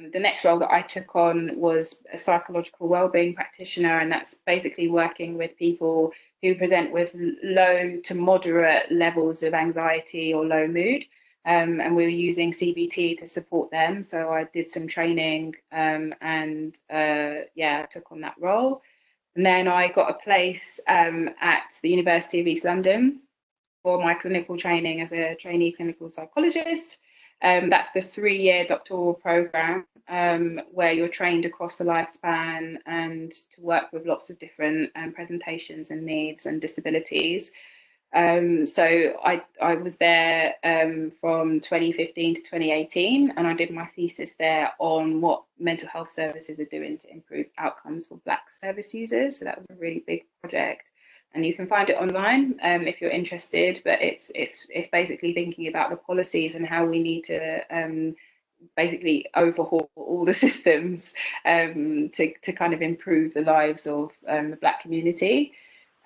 um, the next role that I took on was a psychological wellbeing practitioner, and that's basically working with people who present with low to moderate levels of anxiety or low mood um, and we were using CBT to support them. So I did some training um, and uh, yeah, I took on that role. And then I got a place um, at the University of East London for my clinical training as a trainee clinical psychologist. Um, that's the three year doctoral program um, where you're trained across the lifespan and to work with lots of different um, presentations and needs and disabilities. Um, so I, I was there um, from 2015 to 2018, and I did my thesis there on what mental health services are doing to improve outcomes for Black service users. So that was a really big project, and you can find it online um, if you're interested. But it's it's it's basically thinking about the policies and how we need to um, basically overhaul all the <laughs> systems um, to to kind of improve the lives of um, the Black community.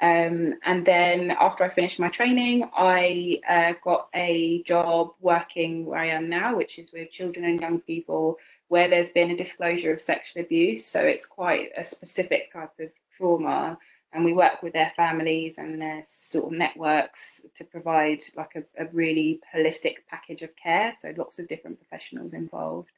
Um, and then after I finished my training, I uh, got a job working where I am now, which is with children and young people where there's been a disclosure of sexual abuse. So it's quite a specific type of trauma. And we work with their families and their sort of networks to provide like a, a really holistic package of care. So lots of different professionals involved.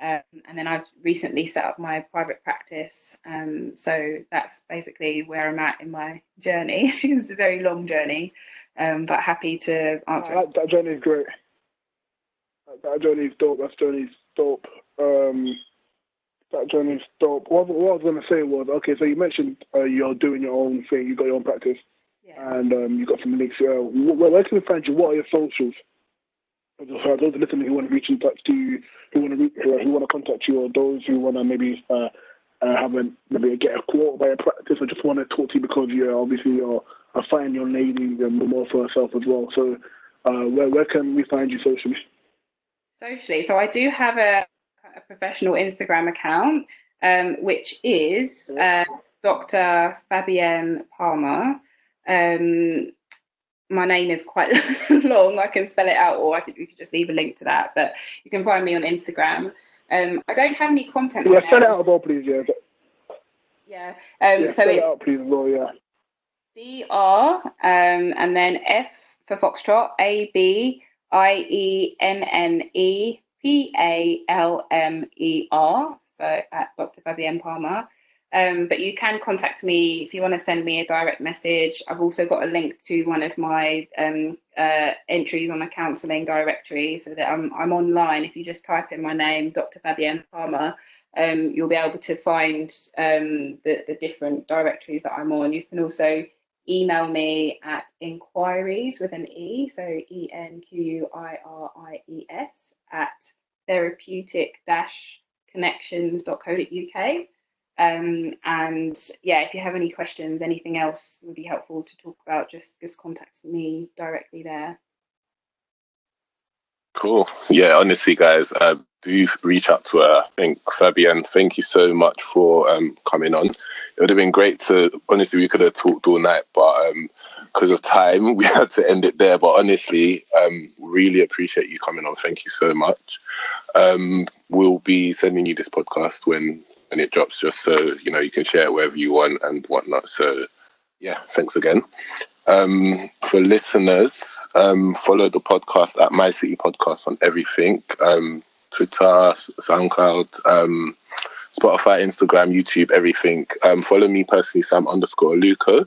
Um, and then I've recently set up my private practice. Um, so that's basically where I'm at in my journey. <laughs> it's a very long journey, um, but happy to answer. That, that journey is great. That, that journey is dope. That journey is dope. Um, that journey is dope. What, what I was going to say was okay. So you mentioned uh, you're doing your own thing. you've got your own practice, yeah. and um, you got some links. Uh, where, where can we find you? What are your socials? For those listening who want to reach in touch to you, who want to who want to contact you, or those who want to maybe uh, uh, have a maybe get a quote by a practice, or just want to talk to you because you're obviously you're a fine young lady and more for herself as well. So, uh, where where can we find you socially? Socially, so I do have a, a professional Instagram account, um, which is uh, Dr. Fabienne Palmer. Um, my name is quite <laughs> long. I can spell it out, or I could we could just leave a link to that. But you can find me on Instagram. Um, I don't have any content. Yeah, spell it out well, please. Yeah. Yeah. Um, yeah so it's it out, please, well, yeah. D R um, and then F for Foxtrot. A B I E N N E P A L M E R. So at Dr. Fabienne Palmer. Um, but you can contact me if you want to send me a direct message. I've also got a link to one of my um, uh, entries on a counselling directory so that I'm, I'm online. If you just type in my name, Dr. Fabienne Palmer, um, you'll be able to find um, the, the different directories that I'm on. You can also email me at enquiries with an E, so E N Q U I R I E S, at therapeutic connections.co.uk. Um, and yeah, if you have any questions, anything else would be helpful to talk about, just just contact me directly there. Cool. Yeah, honestly, guys, uh, do reach out to her. I think Fabienne, thank you so much for um, coming on. It would have been great to. Honestly, we could have talked all night, but because um, of time, <laughs> we had to end it there. But honestly, um, really appreciate you coming on. Thank you so much. Um, we'll be sending you this podcast when and it drops just so you know you can share wherever you want and whatnot. So yeah, thanks again. Um, for listeners, um, follow the podcast at My City Podcast on everything um, Twitter, SoundCloud, um, Spotify, Instagram, YouTube, everything. Um, follow me personally, Sam underscore Luco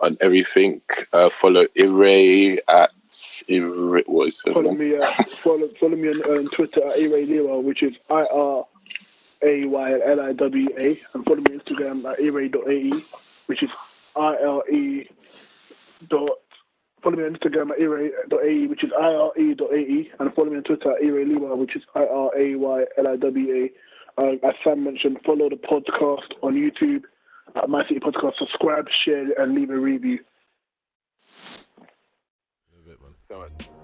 on everything. Uh, follow Iray at Iray, what is? Follow me, uh, follow, follow me on, on Twitter at Ire Liwa, which is I R a Y L I W A, and follow me on Instagram at ire.ae, which is I L E dot. Follow me on Instagram at ire.ae, which is ire.ae, and follow me on Twitter at ire liwa, which is I R A Y L I W A. Uh, as Sam mentioned, follow the podcast on YouTube at My City Podcast. Subscribe, share, and leave a review. so much.